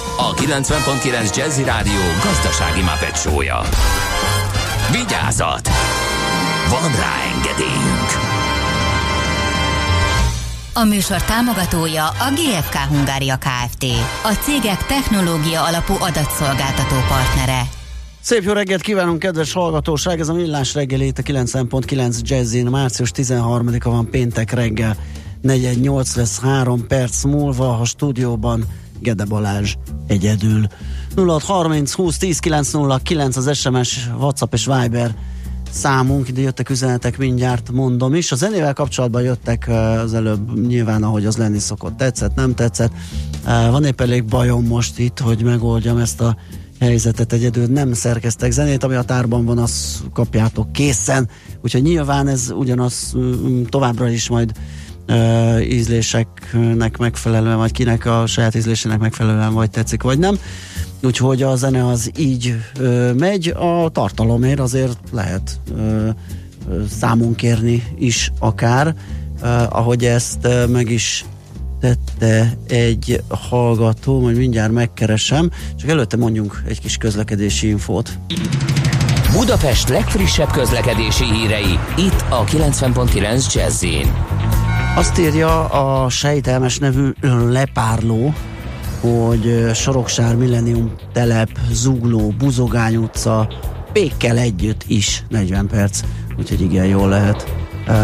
a 90.9 Jazzy Rádió gazdasági mapetsója. Vigyázat! Van rá engedélyünk! A műsor támogatója a GFK Hungária Kft. A cégek technológia alapú adatszolgáltató partnere. Szép jó reggelt kívánunk, kedves hallgatóság! Ez a Millás reggel itt a 90.9 Jazzin. Március 13-a van péntek reggel. 418 lesz 3 perc múlva a stúdióban Gede Balázs egyedül. 0630 20 10 909 az SMS, WhatsApp és Viber számunk, ide jöttek üzenetek, mindjárt mondom is. A zenével kapcsolatban jöttek az előbb nyilván, ahogy az lenni szokott, tetszett, nem tetszett. Van épp elég bajom most itt, hogy megoldjam ezt a helyzetet egyedül. Nem szerkeztek zenét, ami a tárban van, azt kapjátok készen. Úgyhogy nyilván ez ugyanaz továbbra is majd ízléseknek megfelelően, vagy kinek a saját ízlésének megfelelően vagy tetszik, vagy nem. Úgyhogy a zene az így uh, megy, a tartalomért azért lehet uh, számon kérni is akár, uh, ahogy ezt uh, meg is tette egy hallgató, majd mindjárt megkeresem, csak előtte mondjunk egy kis közlekedési infót. Budapest legfrissebb közlekedési hírei, itt a 90.9 jazz azt írja a sejtelmes nevű lepárló, hogy Soroksár Millennium telep, Zugló, Buzogány utca, Pékkel együtt is 40 perc, úgyhogy igen, jól lehet uh,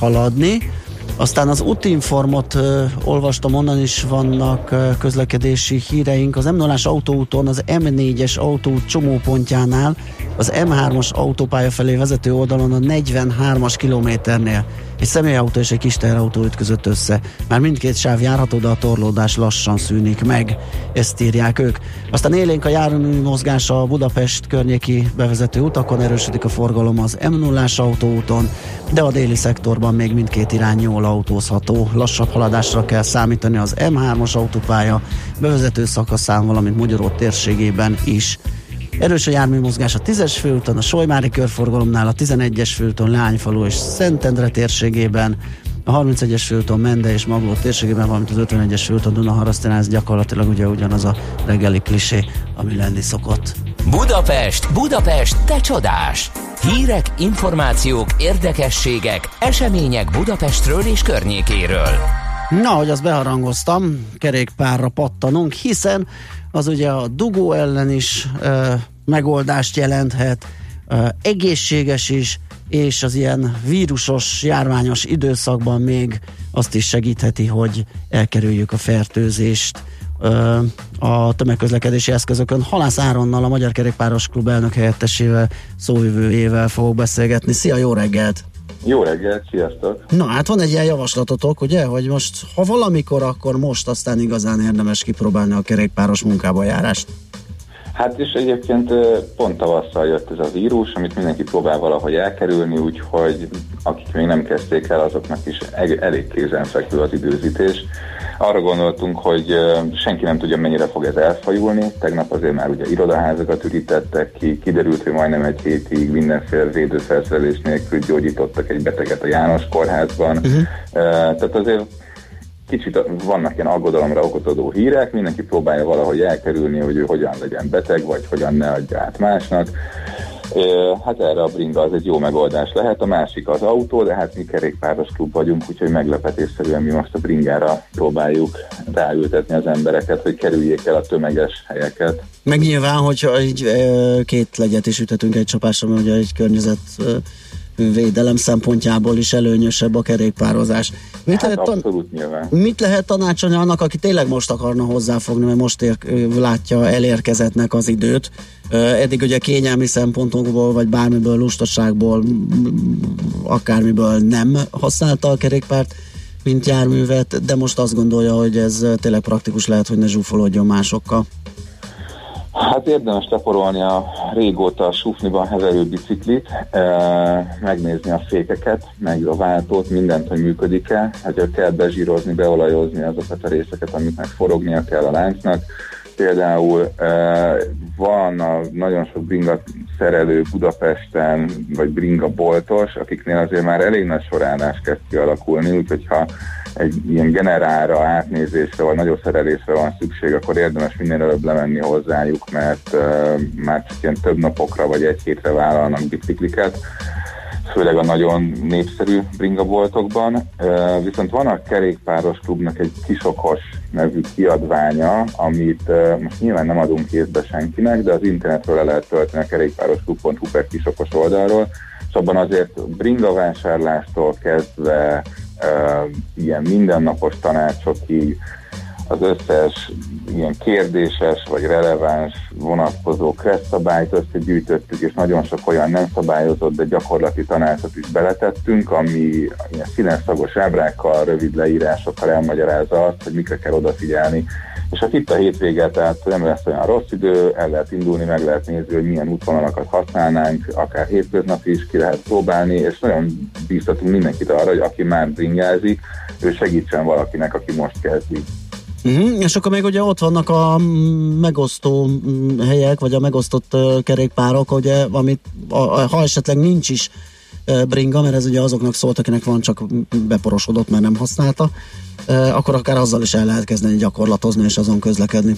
haladni. Aztán az útinformot uh, olvastam, onnan is vannak uh, közlekedési híreink. Az m 0 autóúton, az M4-es autóút csomópontjánál, az M3-as autópálya felé vezető oldalon a 43-as kilométernél egy személyautó és egy kis teherautó ütközött össze. Már mindkét sáv járható, de a torlódás lassan szűnik meg. Ezt írják ők. Aztán élénk a jármű mozgása a Budapest környéki bevezető utakon, erősödik a forgalom az m 0 autóúton, de a déli szektorban még mindkét irány jól autózható. Lassabb haladásra kell számítani az M3-as autópálya bevezető szakaszán, valamint Magyarót térségében is. Erős a járműmozgás a 10-es főúton, a Solymári körforgalomnál, a 11-es főúton Leányfalu és Szentendre térségében, a 31-es főúton Mende és Magló térségében, valamint az 51-es főúton Dunaharasztinál, ez gyakorlatilag ugye ugyanaz a reggeli klisé, ami lenni szokott. Budapest, Budapest, te csodás! Hírek, információk, érdekességek, események Budapestről és környékéről. Na, hogy azt beharangoztam, kerékpárra pattanunk, hiszen az ugye a dugó ellen is e, megoldást jelenthet, e, egészséges is, és az ilyen vírusos, járványos időszakban még azt is segítheti, hogy elkerüljük a fertőzést a tömegközlekedési eszközökön. Halász Áronnal, a Magyar Kerékpáros Klub elnök helyettesével, szóvivőjével fogok beszélgetni. Szia, jó reggelt! Jó reggelt, sziasztok! Na hát van egy ilyen javaslatotok, ugye, hogy most ha valamikor, akkor most aztán igazán érdemes kipróbálni a kerékpáros munkába járást? Hát és egyébként pont tavasszal jött ez a vírus, amit mindenki próbál valahogy elkerülni, úgyhogy akik még nem kezdték el, azoknak is elég kézenfekvő az időzítés. Arra gondoltunk, hogy senki nem tudja, mennyire fog ez elfajulni. Tegnap azért már ugye irodaházakat ürítettek ki, kiderült, hogy majdnem egy hétig mindenféle védőfelszerelés nélkül gyógyítottak egy beteget a János kórházban. Uh-huh. Tehát azért kicsit vannak ilyen aggodalomra okot hírek, mindenki próbálja valahogy elkerülni, hogy ő hogyan legyen beteg, vagy hogyan ne adja át másnak. Hát erre a bringa az egy jó megoldás lehet, a másik az autó, de hát mi kerékpáros klub vagyunk, úgyhogy meglepetésszerűen mi most a bringára próbáljuk ráültetni az embereket, hogy kerüljék el a tömeges helyeket. Meg nyilván, hogyha így két legyet is ütetünk egy csapásra, mert ugye egy környezet védelem szempontjából is előnyösebb a kerékpározás. Mit, hát lehet, nyilván. mit lehet tanácsolni annak, aki tényleg most akarna hozzáfogni, mert most ér, látja elérkezetnek az időt? Eddig ugye kényelmi szempontokból, vagy bármiből, lustaságból, akármiből nem használta a kerékpárt. mint járművet, de most azt gondolja, hogy ez tényleg praktikus lehet, hogy ne zsúfolódjon másokkal. Hát érdemes leporolni a régóta a sufniban heverő biciklit, e, megnézni a fékeket, meg a váltót, mindent, hogy működik-e, hogy kell bezsírozni, beolajozni azokat a részeket, amiknek forognia kell a láncnak. Például e, van a nagyon sok bringa szerelő Budapesten, vagy bringa boltos, akiknél azért már elég nagy sorállás kezd kialakulni, úgyhogy ha egy ilyen generára, átnézésre vagy nagyobb szerelésre van szükség, akkor érdemes minél előbb lemenni hozzájuk, mert uh, már csak ilyen több napokra vagy egy hétre vállalnak bicikliket főleg a nagyon népszerű bringaboltokban. Viszont van a kerékpáros klubnak egy kisokos nevű kiadványa, amit most nyilván nem adunk kézbe senkinek, de az internetről le lehet tölteni a kerékpárosklub.hu per kisokos oldalról, és abban azért bringa vásárlástól kezdve ilyen mindennapos tanácsokig, az összes ilyen kérdéses vagy releváns vonatkozó kresszabályt összegyűjtöttük, és nagyon sok olyan nem szabályozott, de gyakorlati tanácsot is beletettünk, ami ilyen színes-szagos ábrákkal, rövid leírásokkal elmagyarázza azt, hogy mikre kell odafigyelni. És hát itt a hétvége, tehát nem lesz olyan rossz idő, el lehet indulni, meg lehet nézni, hogy milyen útvonalakat használnánk, akár hétköznap is ki lehet próbálni, és nagyon bíztatunk mindenkit arra, hogy aki már bringázik, ő segítsen valakinek, aki most kezdi. Uh-huh. És akkor még ugye ott vannak a mm, megosztó mm, helyek, vagy a megosztott kerékpárok, ugye, amit a, a, ha esetleg nincs is bringa, mert ez ugye azoknak szólt, akinek van, csak beporosodott, mert nem használta, akkor akár azzal is el lehet kezdeni gyakorlatozni és azon közlekedni.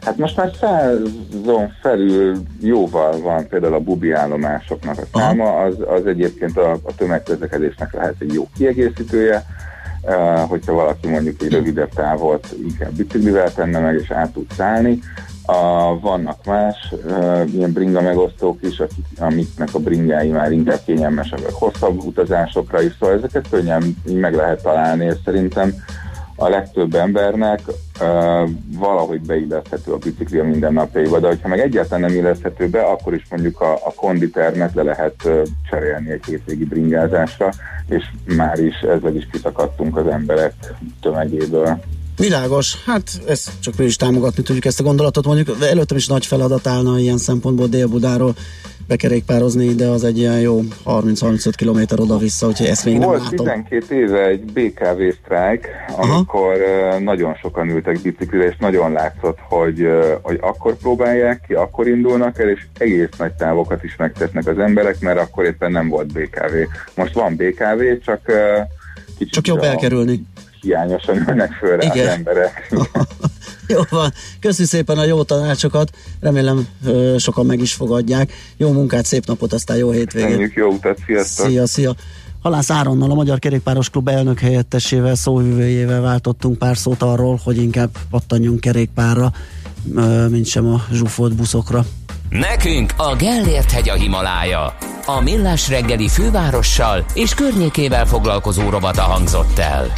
Hát most már százon felül jóval van például a bubi állomásoknak a száma, az, az egyébként a, a tömegközlekedésnek lehet egy jó kiegészítője, hogyha valaki mondjuk egy rövidebb távot inkább biciklivel tenne meg, és át tud szállni. Uh, vannak más uh, ilyen bringa megosztók is, akik, amiknek a bringái már inkább kényelmesebbek hosszabb utazásokra is, szóval ezeket könnyen meg lehet találni, és szerintem a legtöbb embernek uh, valahogy beilleszthető a bicikli a mindennapjaiba, de hogyha meg egyáltalán nem illeszthető be, akkor is mondjuk a, a konditermet le lehet uh, cserélni egy hétvégi bringázásra, és már is ezzel is kiszakadtunk az emberek tömegéből. Világos, hát ezt csak mi is támogatni tudjuk ezt a gondolatot. Mondjuk előttem is nagy feladat állna ilyen szempontból Dél-Budáról bekerékpározni, de az egy ilyen jó 30-35 km oda-vissza, úgyhogy ezt még Volt nem látom. 12 éve egy BKV sztrájk, amikor uh, nagyon sokan ültek biciklire, és nagyon látszott, hogy, hogy akkor próbálják ki, akkor indulnak el, és egész nagy távokat is megtesznek az emberek, mert akkor éppen nem volt BKV. Most van BKV, csak kicsit Csak jobb elkerülni. hiányosan ülnek föl rá az emberek. <laughs> <laughs> Jó van, köszi szépen a jó tanácsokat, remélem ö, sokan meg is fogadják. Jó munkát, szép napot, aztán jó hétvégét. Köszönjük, jó utat, sziasztok! Szia, szia. Halász Áronnal, a Magyar Kerékpáros Klub elnök helyettesével, szóvivőjével váltottunk pár szót arról, hogy inkább pattanjunk kerékpárra, mint sem a zsúfolt buszokra. Nekünk a Gellért hegy a Himalája. A millás reggeli fővárossal és környékével foglalkozó rovata hangzott el.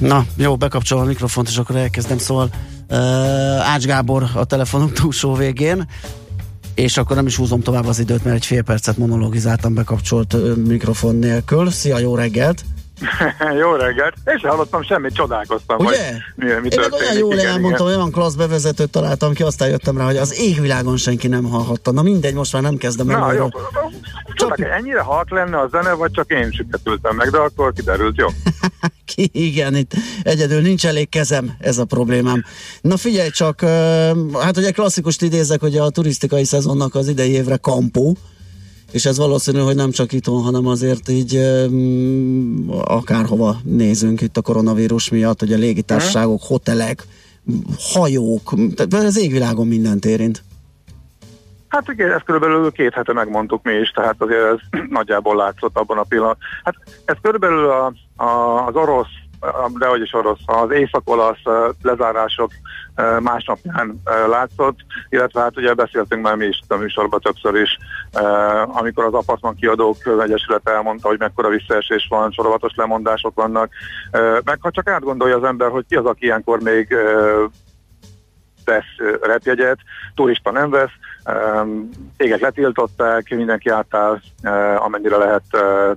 Na, jó, bekapcsolom a mikrofont, és akkor elkezdem. Szóval uh, Ács Gábor a telefonunk túlsó végén, és akkor nem is húzom tovább az időt, mert egy fél percet monologizáltam bekapcsolt uh, mikrofon nélkül. Szia, jó reggelt! <laughs> Jó reggelt! És sem hallottam semmit, csodálkoztam, Ugye? hogy mi, mi Én meg olyan jól elmondtam, olyan klassz bevezetőt találtam ki, aztán jöttem rá, hogy az égvilágon senki nem hallhatta. Na mindegy, most már nem kezdem el. Na, jó. Csodák, ennyire halk lenne a zene, vagy csak én süketültem meg, de akkor kiderült, jó. <laughs> Igen, itt egyedül nincs elég kezem, ez a problémám. Na figyelj csak, hát ugye klasszikust idézek, hogy a turisztikai szezonnak az idei évre kampó, és ez valószínű, hogy nem csak itthon, hanem azért így akárhova nézünk itt a koronavírus miatt, hogy a légitársaságok, hotelek, hajók, tehát az égvilágon mindent érint. Hát igen, ezt körülbelül két hete megmondtuk mi is, tehát azért ez <clears throat> nagyjából látszott abban a pillanatban. Hát ez körülbelül a, a, az orosz, de hogy is orosz, az észak-olasz lezárások másnapján látszott, illetve hát ugye beszéltünk már mi is a műsorban többször is, amikor az apartman kiadók egyesület elmondta, hogy mekkora visszaesés van, sorozatos lemondások vannak, meg ha csak átgondolja az ember, hogy ki az, aki ilyenkor még vesz repjegyet, turista nem vesz, Cégek letiltották, mindenki átáll, amennyire lehet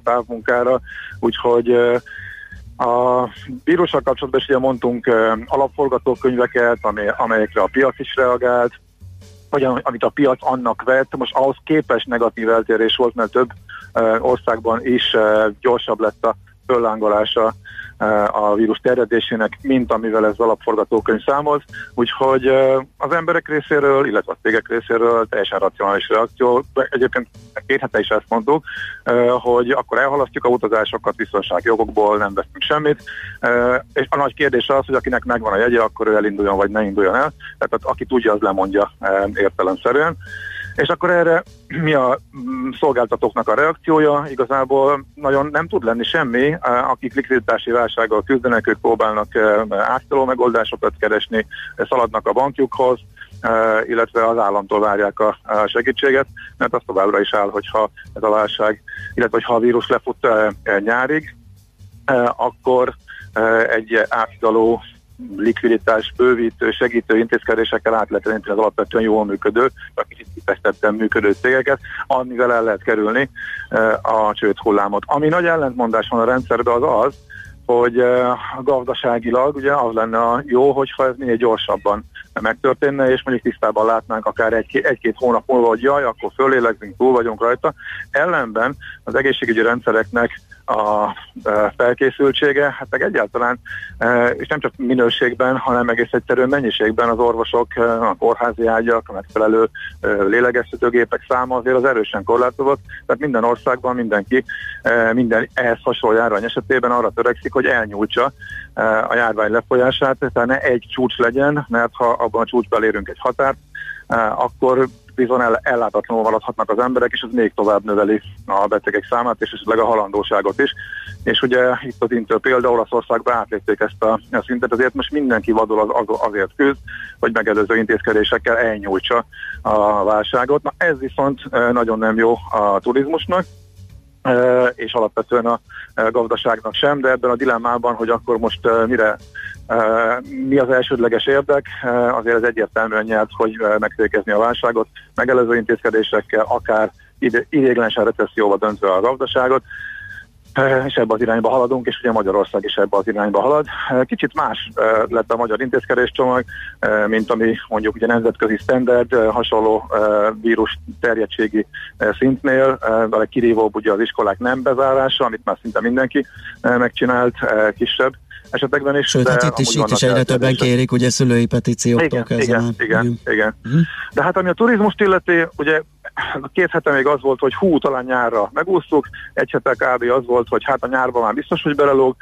távmunkára, úgyhogy a vírussal kapcsolatban is ugye mondtunk alapforgatókönyveket, amelyekre a piac is reagált, vagy am- amit a piac annak vett, most ahhoz képes negatív eltérés volt, mert több országban is gyorsabb lett a föllángolása a vírus terjedésének, mint amivel ez alapforgatókönyv számolt. Úgyhogy az emberek részéről, illetve a cégek részéről teljesen racionális reakció. Egyébként két hete is ezt mondtuk, hogy akkor elhalasztjuk a utazásokat biztonsági jogokból, nem veszünk semmit. És a nagy kérdés az, hogy akinek megvan a jegye, akkor ő elinduljon vagy ne induljon el. Tehát aki tudja, az lemondja értelemszerűen. És akkor erre mi a mm, szolgáltatóknak a reakciója? Igazából nagyon nem tud lenni semmi. Akik likviditási válsággal küzdenek, ők próbálnak eh, áttaló megoldásokat keresni, eh, szaladnak a bankjukhoz, eh, illetve az államtól várják a segítséget, mert az továbbra is áll, hogyha ez a válság, illetve hogyha a vírus lefut nyárig, akkor egy átidaló likviditás bővítő, segítő intézkedésekkel át lehet az alapvetően jól működő, vagy kicsit kifejtettem működő cégeket, amivel el lehet kerülni eh, a csőd hullámot. Ami nagy ellentmondás van a rendszerben az az, hogy eh, gazdaságilag ugye az lenne a jó, hogyha ez minél gyorsabban megtörténne, és mondjuk tisztában látnánk akár egy, egy-két hónap múlva, hogy jaj, akkor fölélegzünk, túl vagyunk rajta. Ellenben az egészségügyi rendszereknek a felkészültsége, hát meg egyáltalán, és nem csak minőségben, hanem egész egyszerűen mennyiségben az orvosok, a kórházi ágyak, a megfelelő lélegeztetőgépek száma azért az erősen korlátozott, tehát minden országban mindenki minden ehhez hasonló járvány esetében arra törekszik, hogy elnyújtsa a járvány lefolyását, tehát ne egy csúcs legyen, mert ha abban a csúcsban elérünk egy határt, akkor bizony el, ellátatlanul maradhatnak az emberek, és ez még tovább növeli a betegek számát, és esetleg a halandóságot is. És ugye itt az Intel példa, Olaszországban átlépték ezt a, a szintet, azért most mindenki vadul az, az, azért küzd, hogy megelőző intézkedésekkel elnyújtsa a válságot. Na ez viszont eh, nagyon nem jó a turizmusnak, és alapvetően a gazdaságnak sem, de ebben a dilemmában, hogy akkor most mire mi az elsődleges érdek, azért ez egyértelműen nyert, hogy megfékezni a válságot, megelőző intézkedésekkel, akár ideiglenesen recesszióba döntve a gazdaságot, és ebbe az irányba haladunk, és ugye Magyarország is ebbe az irányba halad. Kicsit más lett a magyar intézkedéscsomag, mint ami mondjuk ugye nemzetközi standard, hasonló vírus terjedtségi szintnél, a legkirívóbb ugye az iskolák nem bezárása, amit már szinte mindenki megcsinált, kisebb esetekben is. Sőt, hát itt is, itt is egyre többen kérik, ugye szülői petícióktól Igen, kezdve. igen, igen, igen. Mhm. De hát ami a turizmust illeti, ugye két hete még az volt, hogy hú, talán nyárra megúsztuk, egy hete kb. az volt, hogy hát a nyárban már biztos, hogy belelóg,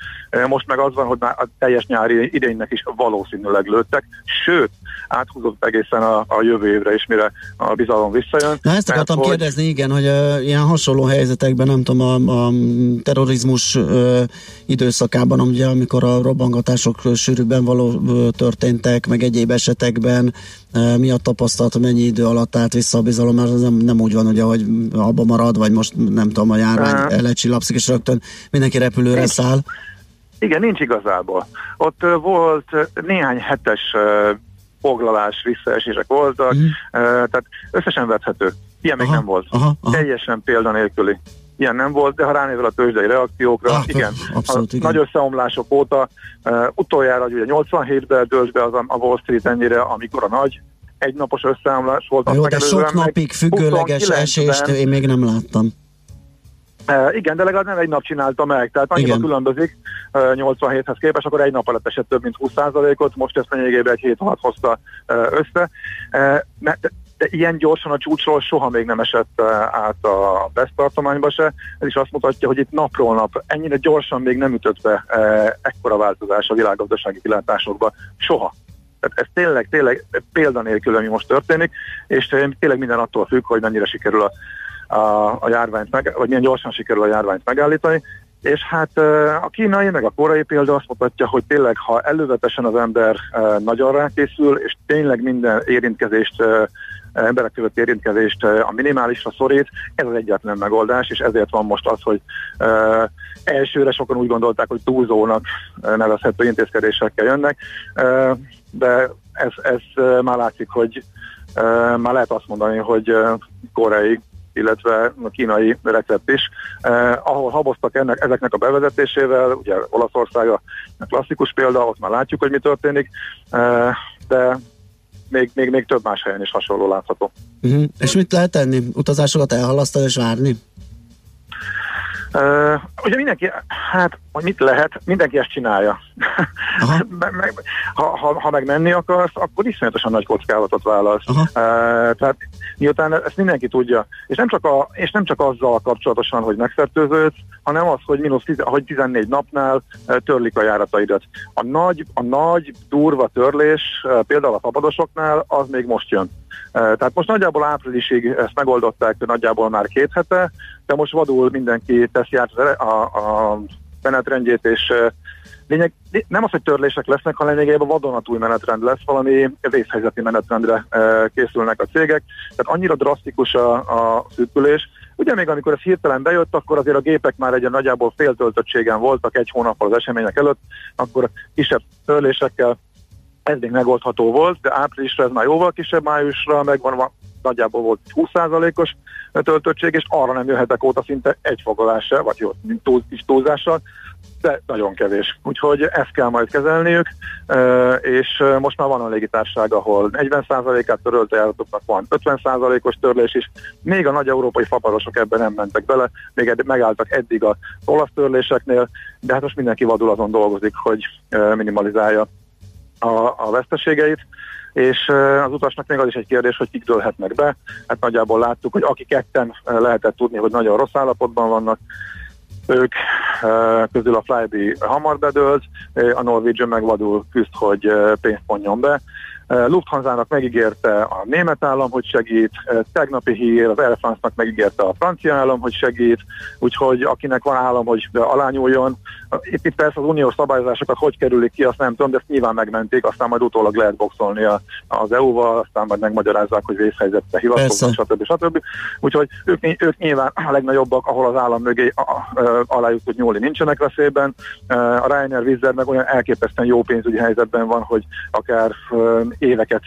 most meg az van, hogy már a teljes nyári idénynek is valószínűleg lőttek, sőt, áthúzott egészen a, a jövő évre is, mire a bizalom visszajön. Na ezt akartam Mert hogy- kérdezni, igen, hogy uh, ilyen hasonló helyzetekben, nem tudom, a, a terrorizmus uh, időszakában, ugye, amikor a robbangatások sűrűbben való uh, történtek, meg egyéb esetekben, uh, mi a tapasztalat, hogy mennyi idő alatt állt vissza a bizalom, mert az nem, nem úgy van, ugye, hogy abba marad, vagy most nem tudom, a járvány Aha. lecsillapszik, és rögtön mindenki repülőre Nincs. száll. Igen, nincs igazából. Ott volt néhány hetes foglalás, visszaesések voltak, mm. tehát összesen vethető. Ilyen még Aha, nem volt. aha, aha. Teljesen példanélküli. Ilyen nem volt, de ha ránézel a tőzsdei reakciókra, Ah, igen. abszolút, igen. Nagy összeomlások óta uh, utoljára ugye 87-ben dőlt be az a, Wall Street ennyire, amikor a nagy egynapos összeomlás volt. Jó, de sok napig függőleges 29-ben esést én még nem láttam. Uh, igen, de legalább nem egy nap csinálta meg, tehát annyiban Igen. különbözik uh, 87-hez képest, akkor egy nap alatt esett több mint 20%-ot, most ezt lényegében egy hét alatt hozta uh, össze. De, de ilyen gyorsan a csúcsról soha még nem esett át a BESZ tartományba se. Ez is azt mutatja, hogy itt napról nap ennyire gyorsan még nem ütött be ekkora változás a világgazdasági kilátásokba. Soha. Tehát ez tényleg, tényleg példanélkül, ami most történik, és tényleg minden attól függ, hogy mennyire sikerül a, a, a járványt, meg, vagy milyen gyorsan sikerül a járványt megállítani. És hát a kínai, meg a korai példa azt mutatja, hogy tényleg, ha előzetesen az ember nagyon rákészül, és tényleg minden érintkezést emberek között érintkezést a minimálisra szorít, ez az egyetlen megoldás, és ezért van most az, hogy elsőre sokan úgy gondolták, hogy túlzónak nevezhető intézkedésekkel jönnek, de ez, ez már látszik, hogy már lehet azt mondani, hogy koreai illetve a kínai recept is, eh, ahol haboztak ennek, ezeknek a bevezetésével, ugye Olaszország a klasszikus példa, ott már látjuk, hogy mi történik, eh, de még, még, még több más helyen is hasonló látható. Uh-huh. És mit lehet tenni? Utazásokat elhalasztani és várni? Uh, ugye mindenki, hát, hogy mit lehet, mindenki ezt csinálja. <laughs> meg, meg, ha, ha, ha meg menni akarsz, akkor iszonyatosan nagy kockázatot vállalsz. Uh, tehát miután ezt mindenki tudja, és nem, csak a, és nem csak azzal kapcsolatosan, hogy megfertőződsz, hanem az, hogy mínusz hogy 14 napnál uh, törlik a járataidat. A nagy, a nagy durva törlés, uh, például a szabadosoknál, az még most jön. Tehát most nagyjából áprilisig ezt megoldották nagyjából már két hete, de most vadul mindenki teszi át a, a menetrendjét, és lényeg, nem az, hogy törlések lesznek, hanem lényegében vadonatúj menetrend lesz, valami vészhelyzeti menetrendre készülnek a cégek. Tehát annyira drasztikus a, a szűkülés. Ugye még amikor ez hirtelen bejött, akkor azért a gépek már egy nagyjából féltöltöttségen voltak egy hónappal az események előtt, akkor kisebb törlésekkel ez még megoldható volt, de áprilisra ez már jóval kisebb, májusra megvan van, nagyjából volt 20%-os töltöttség, és arra nem jöhetek óta szinte egy foglalás se, vagy jó, túl, is túlzással, de nagyon kevés. Úgyhogy ezt kell majd kezelniük, és most már van a légitárság, ahol 40%-át törölte járatoknak van 50%-os törlés is, még a nagy európai fapadosok ebben nem mentek bele, még megálltak eddig a olasz törléseknél, de hát most mindenki vadul azon dolgozik, hogy minimalizálja a, a veszteségeit, és az utasnak még az is egy kérdés, hogy kik dőlhetnek be. Hát nagyjából láttuk, hogy akik ketten eh, lehetett tudni, hogy nagyon rossz állapotban vannak, ők közül a Flybe hamar bedőlt, a Norwegian meg vadul küzd, hogy pénzt mondjon be. Eh, Lufthansa-nak megígérte a német állam, hogy segít, eh, tegnapi hír az Air France-nak megígérte a francia állam, hogy segít, úgyhogy akinek van állam, hogy alányuljon. Itt, itt persze az uniós szabályozásokat hogy kerülik ki, azt nem tudom, de ezt nyilván megmentik, aztán majd utólag lehet boxolni az EU-val, aztán majd megmagyarázzák, hogy vészhelyzetre hivatkoznak, stb. stb. Úgyhogy ők, ők nyilván a legnagyobbak, ahol az állam mögé a- a- alájuk tud nyúlni, nincsenek veszélyben. A Ryanair Wizz meg olyan elképesztően jó pénzügyi helyzetben van, hogy akár éveket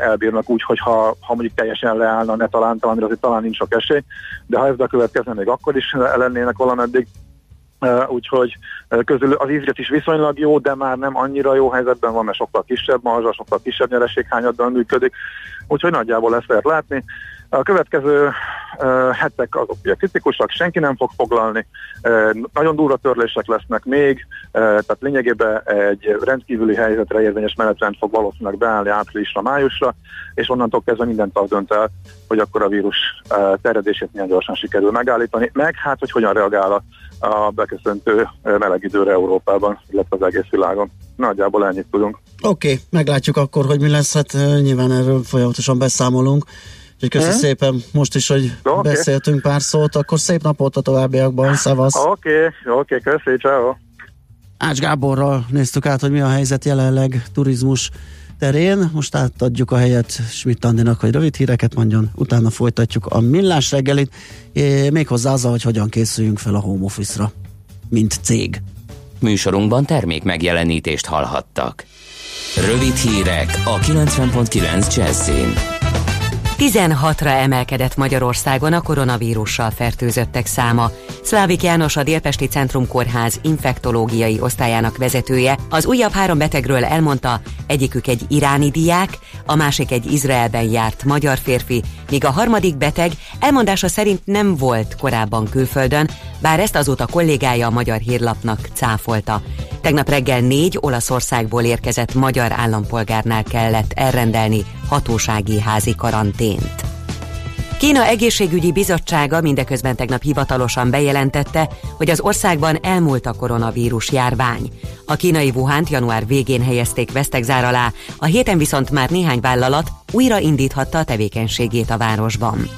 elbírnak úgy, hogy ha, ha mondjuk teljesen leállna, ne talán, talán, azért talán nincs sok esély, de ha ez bekövetkezne, még akkor is lennének valameddig. Uh, úgyhogy uh, közül az ízlet is viszonylag jó, de már nem annyira jó helyzetben van, mert sokkal kisebb marzsa, sokkal kisebb nyereséghányaddal működik, úgyhogy nagyjából ezt lehet látni. A következő uh, hetek azok ugye kritikusak, senki nem fog foglalni, uh, nagyon durva törlések lesznek még, uh, tehát lényegében egy rendkívüli helyzetre érvényes menetrend fog valószínűleg beállni áprilisra, májusra, és onnantól kezdve mindent az dönt el, hogy akkor a vírus terjedését milyen gyorsan sikerül megállítani, meg hát, hogy hogyan reagál a, a beköszöntő meleg időre Európában, illetve az egész világon. Nagyjából ennyit tudunk. Oké, okay, meglátjuk akkor, hogy mi lesz, hát nyilván erről folyamatosan beszámolunk. Úgyhogy köszi hmm. szépen most is, hogy okay. beszéltünk pár szót, akkor szép napot a továbbiakban, szavasz! Oké, okay, oké, okay, köszi, ciao. Ács Gáborral néztük át, hogy mi a helyzet jelenleg turizmus terén. Most átadjuk a helyet Schmidt Andinak, hogy rövid híreket mondjon, utána folytatjuk a millás reggelit, méghozzá azzal, hogy hogyan készüljünk fel a home office-ra, mint cég. Műsorunkban termék megjelenítést hallhattak. Rövid hírek a 90.9 Jazzin. 16-ra emelkedett Magyarországon a koronavírussal fertőzöttek száma. Szlávik János a Délpesti Centrum Kórház infektológiai osztályának vezetője az újabb három betegről elmondta, egyikük egy iráni diák, a másik egy Izraelben járt magyar férfi, míg a harmadik beteg elmondása szerint nem volt korábban külföldön, bár ezt azóta kollégája a Magyar Hírlapnak cáfolta. Tegnap reggel négy Olaszországból érkezett magyar állampolgárnál kellett elrendelni hatósági házi karantént. Kína egészségügyi bizottsága mindeközben tegnap hivatalosan bejelentette, hogy az országban elmúlt a koronavírus járvány. A kínai Wuhan január végén helyezték vesztegzár alá, a héten viszont már néhány vállalat újra indíthatta a tevékenységét a városban.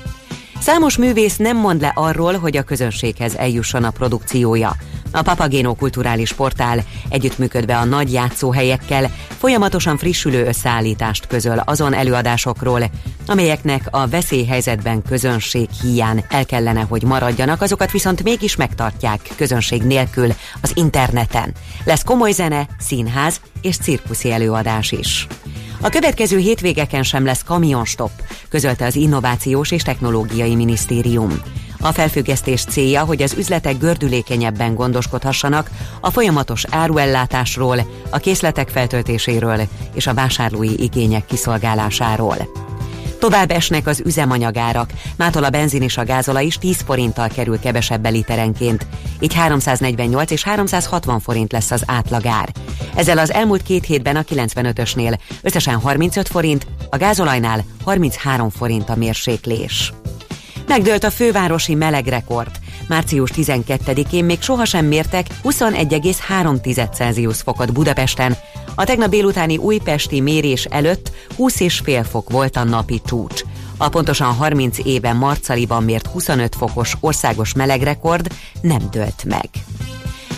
Számos művész nem mond le arról, hogy a közönséghez eljusson a produkciója. A Papagéno kulturális portál együttműködve a nagy játszóhelyekkel folyamatosan frissülő összeállítást közöl azon előadásokról, amelyeknek a veszélyhelyzetben közönség hiány el kellene, hogy maradjanak, azokat viszont mégis megtartják közönség nélkül az interneten. Lesz komoly zene, színház és cirkuszi előadás is. A következő hétvégeken sem lesz kamionstop, közölte az Innovációs és Technológiai Minisztérium. A felfüggesztés célja, hogy az üzletek gördülékenyebben gondoskodhassanak a folyamatos áruellátásról, a készletek feltöltéséről és a vásárlói igények kiszolgálásáról. Tovább esnek az üzemanyagárak, mától a benzin és a gázola is 10 forinttal kerül kevesebb literenként, így 348 és 360 forint lesz az átlagár. Ezzel az elmúlt két hétben a 95-ösnél összesen 35 forint, a gázolajnál 33 forint a mérséklés. Megdőlt a fővárosi melegrekord. Március 12-én még sohasem mértek 21,3 Celsius fokot Budapesten. A tegnap délutáni újpesti mérés előtt 20,5 fok volt a napi csúcs. A pontosan 30 éve Marcaliban mért 25 fokos országos melegrekord nem dőlt meg.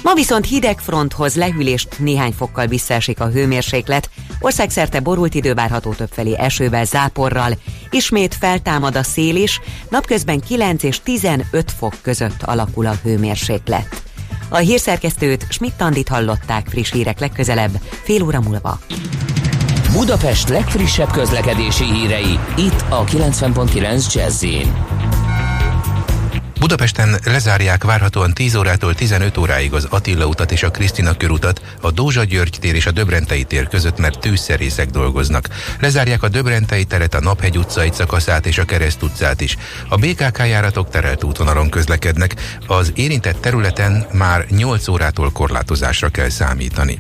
Ma viszont hideg fronthoz lehűlést néhány fokkal visszaesik a hőmérséklet, országszerte borult idő várható többfelé esővel, záporral, ismét feltámad a szél is, napközben 9 és 15 fok között alakul a hőmérséklet. A hírszerkesztőt Schmidt-Tandit hallották friss hírek legközelebb, fél óra múlva. Budapest legfrissebb közlekedési hírei, itt a 90.9 jazz Budapesten lezárják várhatóan 10 órától 15 óráig az Attila utat és a Krisztina körutat, a Dózsa György tér és a Döbrentei tér között, mert tűzszerészek dolgoznak. Lezárják a Döbrentei teret, a Naphegy utca egy szakaszát és a Kereszt utcát is. A BKK járatok terelt útvonalon közlekednek, az érintett területen már 8 órától korlátozásra kell számítani.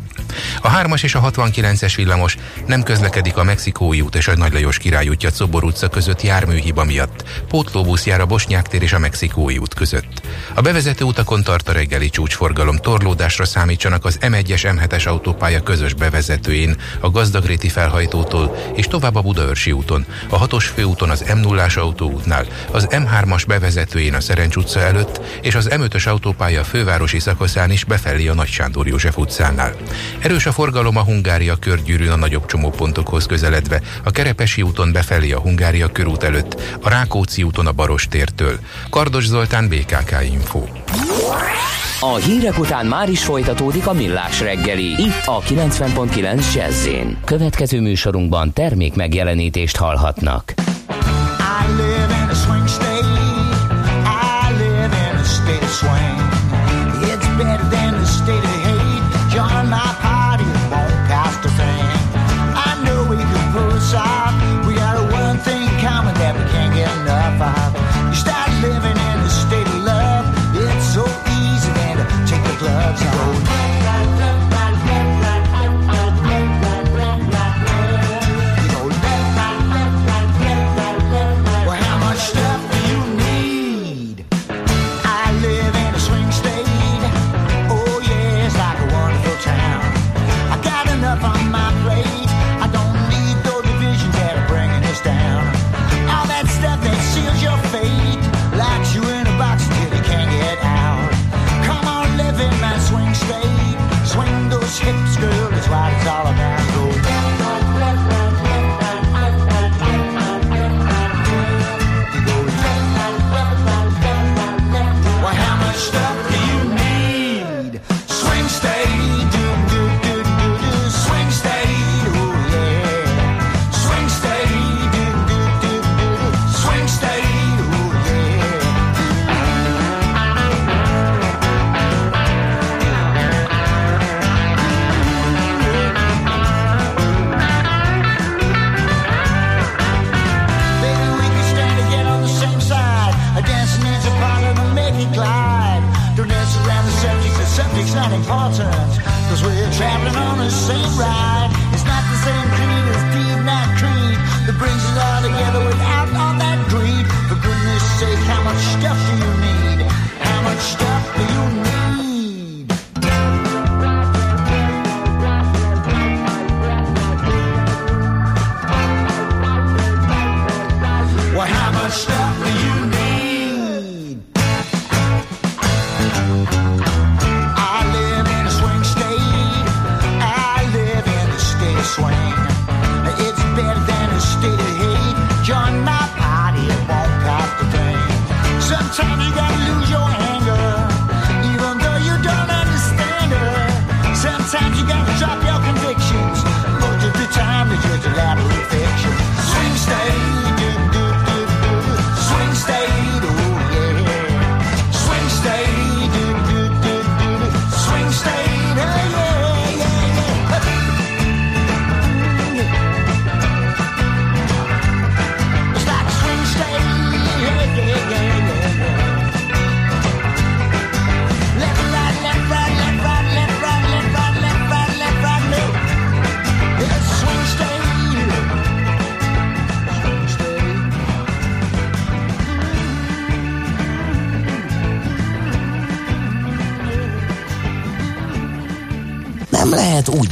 A 3-as és a 69-es villamos nem közlekedik a Mexikói út és a Nagy Lajos Király útja Cobor utca között járműhiba miatt. Pótlóbusz jár a Bosnyák tér és a Mexikói út között. A bevezető utakon tart a reggeli csúcsforgalom. Torlódásra számítsanak az M1-es M7-es autópálya közös bevezetőjén, a Gazdagréti felhajtótól és tovább a Budaörsi úton, a 6-os főúton az M0-ás autóútnál, az M3-as bevezetőjén a Szerencs utca előtt és az M5-ös autópálya fővárosi szakaszán is befelé a Nagy Sándor József utcánál. Erős a forgalom a Hungária körgyűrűn a nagyobb csomópontokhoz közeledve, a Kerepesi úton befelé a Hungária körút előtt, a Rákóczi úton a Barostértől. Kardos Zoltán, BKK Info. A hírek után már is folytatódik a millás reggeli, itt a 90.9 jazz Következő műsorunkban termék megjelenítést hallhatnak. I live in a swing state.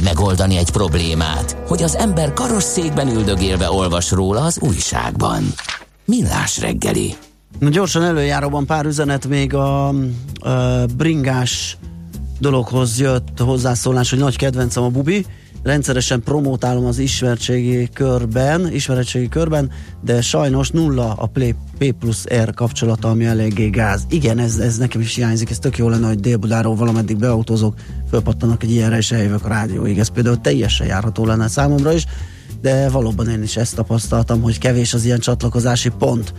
Megoldani egy problémát, hogy az ember karosszékben üldögélve olvas róla az újságban. Millás reggeli. Na gyorsan előjáróban pár üzenet még a, a bringás dologhoz jött hozzászólás, hogy nagy kedvencem a bubi, rendszeresen promótálom az ismertségi körben, ismeretségi körben, de sajnos nulla a P, P plusz R kapcsolata, ami eléggé gáz. Igen, ez, ez nekem is hiányzik, ez tök jó lenne, hogy Dél-Budáról valameddig beautózok, fölpattanak egy ilyenre, és eljövök a rádióig. Ez például teljesen járható lenne számomra is, de valóban én is ezt tapasztaltam, hogy kevés az ilyen csatlakozási pont.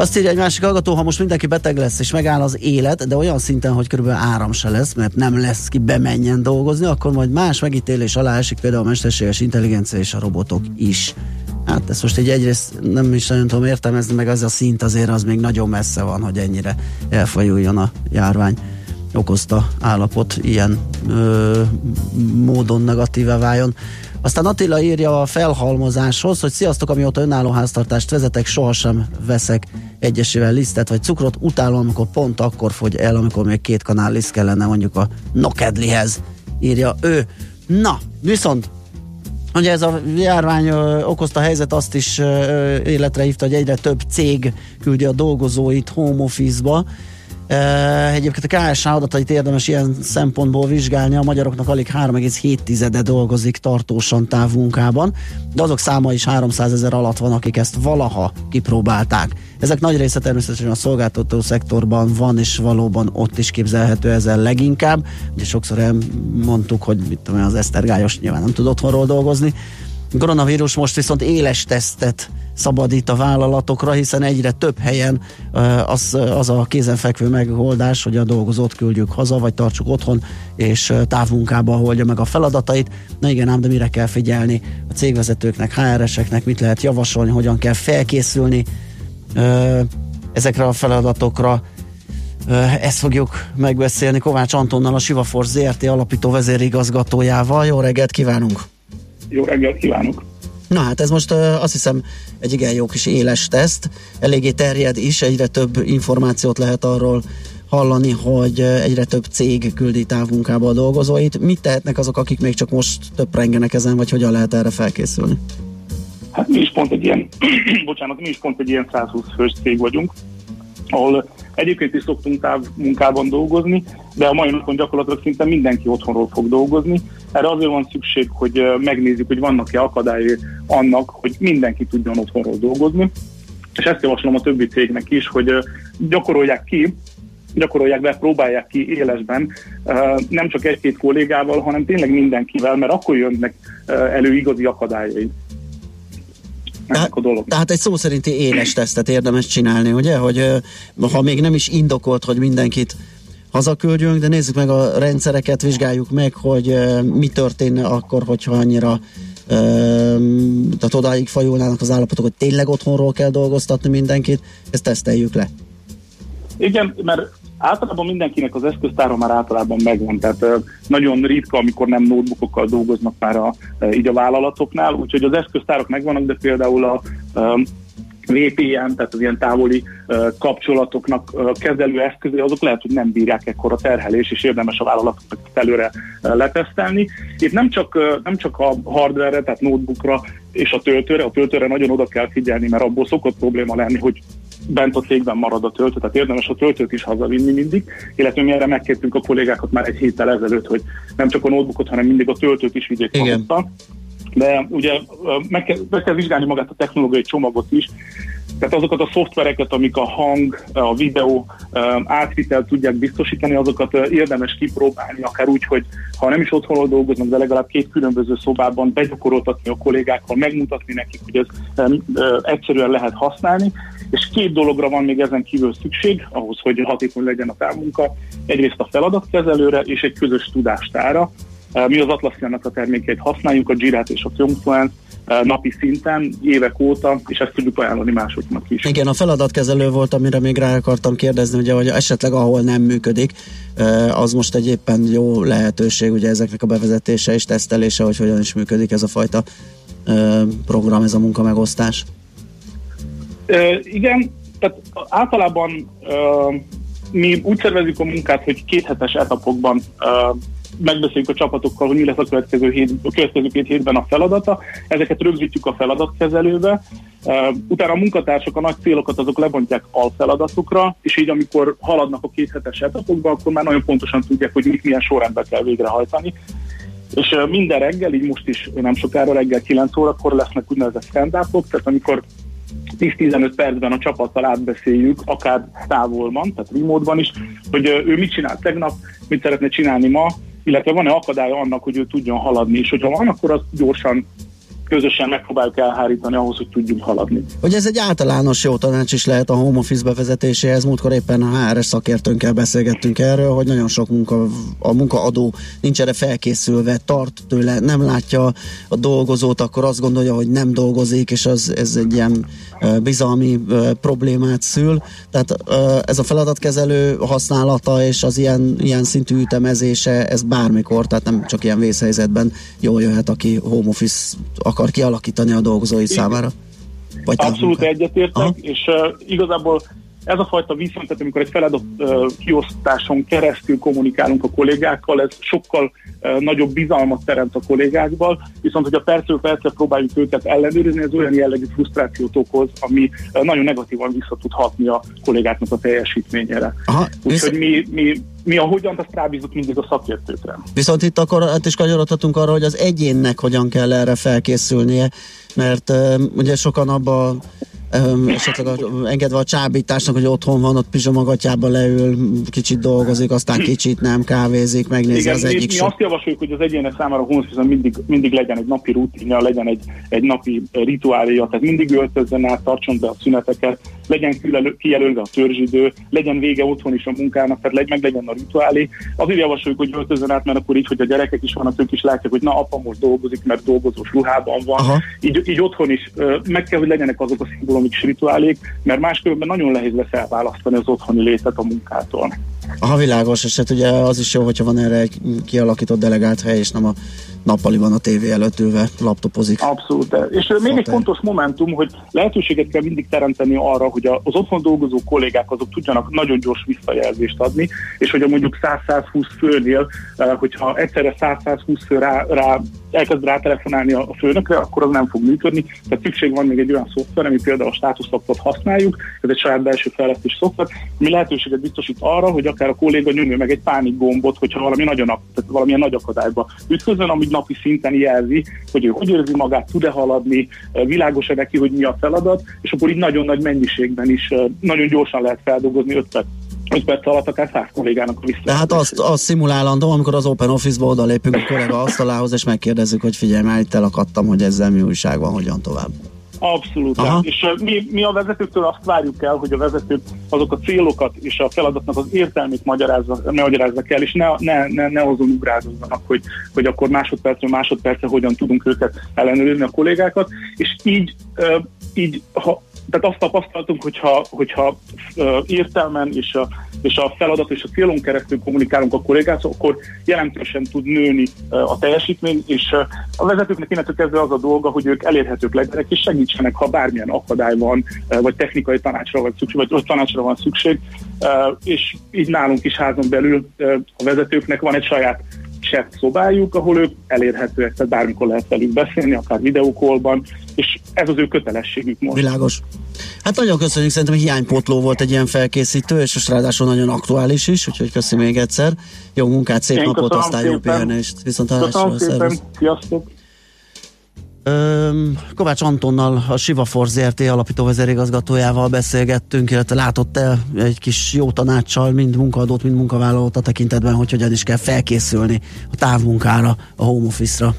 Azt írja egy másik hallgató, ha most mindenki beteg lesz és megáll az élet, de olyan szinten, hogy körülbelül áram se lesz, mert nem lesz ki bemenjen dolgozni, akkor majd más megítélés alá esik például a mesterséges intelligencia és a robotok is. Hát ezt most így egyrészt nem is nagyon tudom értelmezni, meg az a szint azért az még nagyon messze van, hogy ennyire elfajuljon a járvány okozta állapot ilyen ö, módon negatívá váljon. Aztán Attila írja a felhalmozáshoz, hogy sziasztok, amióta önálló háztartást vezetek, sohasem veszek egyesével lisztet vagy cukrot, utálom, amikor pont akkor fogy el, amikor még két kanál liszt kellene mondjuk a nokedlihez, írja ő. Na, viszont Ugye ez a járvány ö, okozta helyzet azt is ö, életre hívta, hogy egyre több cég küldi a dolgozóit home office-ba. Uh, egyébként a KSH adatait érdemes ilyen szempontból vizsgálni, a magyaroknak alig 3,7-e dolgozik tartósan távmunkában, de azok száma is 300 ezer alatt van, akik ezt valaha kipróbálták. Ezek nagy része természetesen a szolgáltató szektorban van, és valóban ott is képzelhető ezzel leginkább. Ugye sokszor elmondtuk, hogy mit tudom, az Esztergályos nyilván nem tud otthonról dolgozni, koronavírus most viszont éles tesztet szabadít a vállalatokra, hiszen egyre több helyen az, az a kézenfekvő megoldás, hogy a dolgozót küldjük haza, vagy tartsuk otthon, és távmunkába holdja meg a feladatait. Na igen, ám, de mire kell figyelni a cégvezetőknek, HR-eseknek, mit lehet javasolni, hogyan kell felkészülni ezekre a feladatokra. Ezt fogjuk megbeszélni Kovács Antonnal, a Sivafors ZRT alapító vezérigazgatójával. Jó reggelt kívánunk! Jó reggelt kívánok! Na hát ez most azt hiszem egy igen jó kis éles teszt, eléggé terjed is, egyre több információt lehet arról hallani, hogy egyre több cég küldi távmunkába a dolgozóit. Mit tehetnek azok, akik még csak most több rengenek ezen, vagy hogyan lehet erre felkészülni? Hát mi is pont egy ilyen, <clears throat> bocsánat, mi is pont egy ilyen 120 fős cég vagyunk, ahol egyébként is szoktunk távmunkában dolgozni, de a mai napon gyakorlatilag szinte mindenki otthonról fog dolgozni. Erre azért van szükség, hogy megnézzük, hogy vannak-e akadályai annak, hogy mindenki tudjon otthonról dolgozni. És ezt javaslom a többi cégnek is, hogy gyakorolják ki, gyakorolják be, próbálják ki élesben, nem csak egy-két kollégával, hanem tényleg mindenkivel, mert akkor jönnek elő igazi akadályai tehát, a dolog. Tehát egy szó szerinti éles tesztet érdemes csinálni, ugye? Hogy ha még nem is indokolt, hogy mindenkit hazaküldjünk, de nézzük meg a rendszereket, vizsgáljuk meg, hogy mi történne akkor, hogyha annyira tehát odáig fajulnának az állapotok, hogy tényleg otthonról kell dolgoztatni mindenkit, ezt teszteljük le. Igen, mert Általában mindenkinek az eszköztára már általában megvan, tehát nagyon ritka, amikor nem notebookokkal dolgoznak már a, így a vállalatoknál, úgyhogy az eszköztárak megvannak, de például a ö, VPN, tehát az ilyen távoli kapcsolatoknak ö, kezelő eszközei, azok lehet, hogy nem bírják ekkora terhelés, és érdemes a vállalatoknak ezt előre ö, letesztelni. Itt nem csak, nem csak a hardware tehát notebookra és a töltőre, a töltőre nagyon oda kell figyelni, mert abból szokott probléma lenni, hogy bent a cégben marad a töltő, tehát érdemes a töltőt is hazavinni mindig, illetve mi erre megkértünk a kollégákat már egy héttel ezelőtt, hogy nem csak a notebookot, hanem mindig a töltőt is vigyék Igen. magukkal. De ugye meg kell, meg kell vizsgálni magát a technológiai csomagot is, tehát azokat a szoftvereket, amik a hang, a videó átvitel tudják biztosítani, azokat érdemes kipróbálni, akár úgy, hogy ha nem is otthonról dolgoznak, de legalább két különböző szobában begyakoroltatni a kollégákkal, megmutatni nekik, hogy ez egyszerűen lehet használni. És két dologra van még ezen kívül szükség, ahhoz, hogy hatékony legyen a távmunka. Egyrészt a feladatkezelőre és egy közös tudástára. Mi az Atlassiannak a termékeit használjuk, a Jirát és a Confluence napi szinten, évek óta, és ezt tudjuk ajánlani másoknak is. Igen, a feladatkezelő volt, amire még rá akartam kérdezni, ugye, hogy esetleg ahol nem működik, eh, az most egy éppen jó lehetőség, ugye ezeknek a bevezetése és tesztelése, hogy hogyan is működik ez a fajta eh, program, ez a munkamegosztás. Ö, igen, tehát általában mi úgy szervezzük a munkát, hogy kéthetes etapokban megbeszéljük a csapatokkal, hogy mi lesz a következő, hét, a következő két hétben a feladata. Ezeket rögzítjük a feladatkezelőbe. Utána a munkatársak a nagy célokat azok lebontják alfeladatokra, és így amikor haladnak a kéthetes etapokba, akkor már nagyon pontosan tudják, hogy mit milyen sorrendben kell végrehajtani. És minden reggel, így most is nem sokára reggel 9 órakor lesznek úgynevezett stand tehát amikor 10-15 percben a csapattal átbeszéljük, akár távolban, tehát remote is, hogy ő mit csinált tegnap, mit szeretne csinálni ma, illetve van-e akadálya annak, hogy ő tudjon haladni, és hogyha van, akkor azt gyorsan közösen megpróbáljuk elhárítani ahhoz, hogy tudjunk haladni. Hogy ez egy általános jó tanács is lehet a home office bevezetéséhez. Múltkor éppen a HRS szakértőnkkel beszélgettünk erről, hogy nagyon sok munka, a munkaadó nincs erre felkészülve, tart tőle, nem látja a dolgozót, akkor azt gondolja, hogy nem dolgozik, és az, ez egy ilyen bizalmi problémát szül. Tehát ez a feladatkezelő használata és az ilyen, ilyen szintű ütemezése, ez bármikor, tehát nem csak ilyen vészhelyzetben jól jöhet, aki home office kialakítani a dolgozói számára. Vagy Abszolút egyetértek, és uh, igazából ez a fajta viszont, tehát amikor egy feladat uh, kiosztáson keresztül kommunikálunk a kollégákkal, ez sokkal nagyobb bizalmat teremt a kollégákból, viszont hogy a percről percre próbáljuk őket ellenőrizni, ez olyan jellegű frusztrációt okoz, ami nagyon negatívan vissza tud hatni a kollégáknak a teljesítményére. Úgyhogy mi, mi, mi a hogyan, azt rábízunk mindig a szakértőkre. Viszont itt akkor át is kanyarodhatunk arra, hogy az egyénnek hogyan kell erre felkészülnie, mert uh, ugye sokan abba um, esetleg a, engedve a csábításnak, hogy otthon van, ott pizsomagatyába leül, kicsit dolgozik, aztán kicsit nem kávézik, megnézi Igen, az egyik mi so- azt javasoljuk, hogy az egyének számára office mindig, mindig legyen egy napi rutinja, legyen egy, egy napi rituáléja, tehát mindig öltözzen át, tartson be a szüneteket, legyen kijelölve a törzsidő, legyen vége otthon is a munkának, tehát legy, meg legyen a rituálé. Azért javasoljuk, hogy öltözzen át, mert akkor így, hogy a gyerekek is vannak, ők is látják, hogy na, apa most dolgozik, mert dolgozós ruhában van. Aha. Így, így otthon is meg kell, hogy legyenek azok a szimbólumik rituálék, mert máskülönben nagyon nehéz lesz elválasztani az otthoni létet a munkától. Aha, világos, és hát ugye az is jó, hogyha van erre egy kialakított delegált hely, és nem a nappaliban a tévé előtt ülve laptopozik. Abszolút. És még egy fontos momentum, hogy lehetőséget kell mindig teremteni arra, hogy az otthon dolgozó kollégák azok tudjanak nagyon gyors visszajelzést adni, és hogy a mondjuk 100-120 főnél, hogyha egyszerre 100-120 fő rá, rá elkezd rátelefonálni a főnökre, akkor az nem fog működni. Tehát szükség van még egy olyan szoftver, ami például a státuszlapot használjuk, ez egy saját belső fejlesztés szoftver, ami lehetőséget biztosít arra, hogy akár a kolléga nyomja meg egy pánik gombot, hogyha valami nagyon, tehát valamilyen nagy akadályba ütközön, ami napi szinten jelzi, hogy ő hogy érzi magát, tud-e haladni, világos-e neki, hogy mi a feladat, és akkor így nagyon nagy mennyiségben is nagyon gyorsan lehet feldolgozni 5 perc, 5 perc alatt akár 100 kollégának a vissza. De hát azt, azt szimulálandó, amikor az Open Office-ba odalépünk a kollega asztalához, és megkérdezzük, hogy figyelj, már itt elakadtam, hogy ezzel mi újság van, hogyan tovább. Abszolút. Aha. És mi, mi a vezetőktől azt várjuk el, hogy a vezetők azok a célokat és a feladatnak az értelmét magyarázzak el, és ne, ne, ne, ne azon ugrádozzanak, hogy, hogy akkor másodpercről másodpercre hogyan tudunk őket ellenőrizni a kollégákat, és így, így ha tehát azt tapasztaltunk, hogyha, hogyha értelmen és a, és a feladat és a célon keresztül kommunikálunk a kollégákkal, akkor jelentősen tud nőni a teljesítmény, és a vezetőknek innentől kezdve az a dolga, hogy ők elérhetők legyenek, és segítsenek, ha bármilyen akadály van, vagy technikai tanácsra van szükség, vagy, tanácsra van szükség, és így nálunk is házon belül a vezetőknek van egy saját chat szobájuk, ahol ők elérhetőek, tehát bármikor lehet velük beszélni, akár videókolban, és ez az ő kötelességük most. Világos. Hát nagyon köszönjük, szerintem hiánypótló volt egy ilyen felkészítő, és most ráadásul nagyon aktuális is, úgyhogy köszönöm még egyszer. Jó munkát, szép Én napot, aztán jó pihenést. Viszont hallásra, sziasztok! Kovács Antonnal, a Siva ZRT alapító vezérigazgatójával beszélgettünk, illetve látott el egy kis jó tanácssal mind munkaadót, mind munkavállalót a tekintetben, hogy hogyan is kell felkészülni a távmunkára, a home office-ra.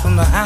From the highway.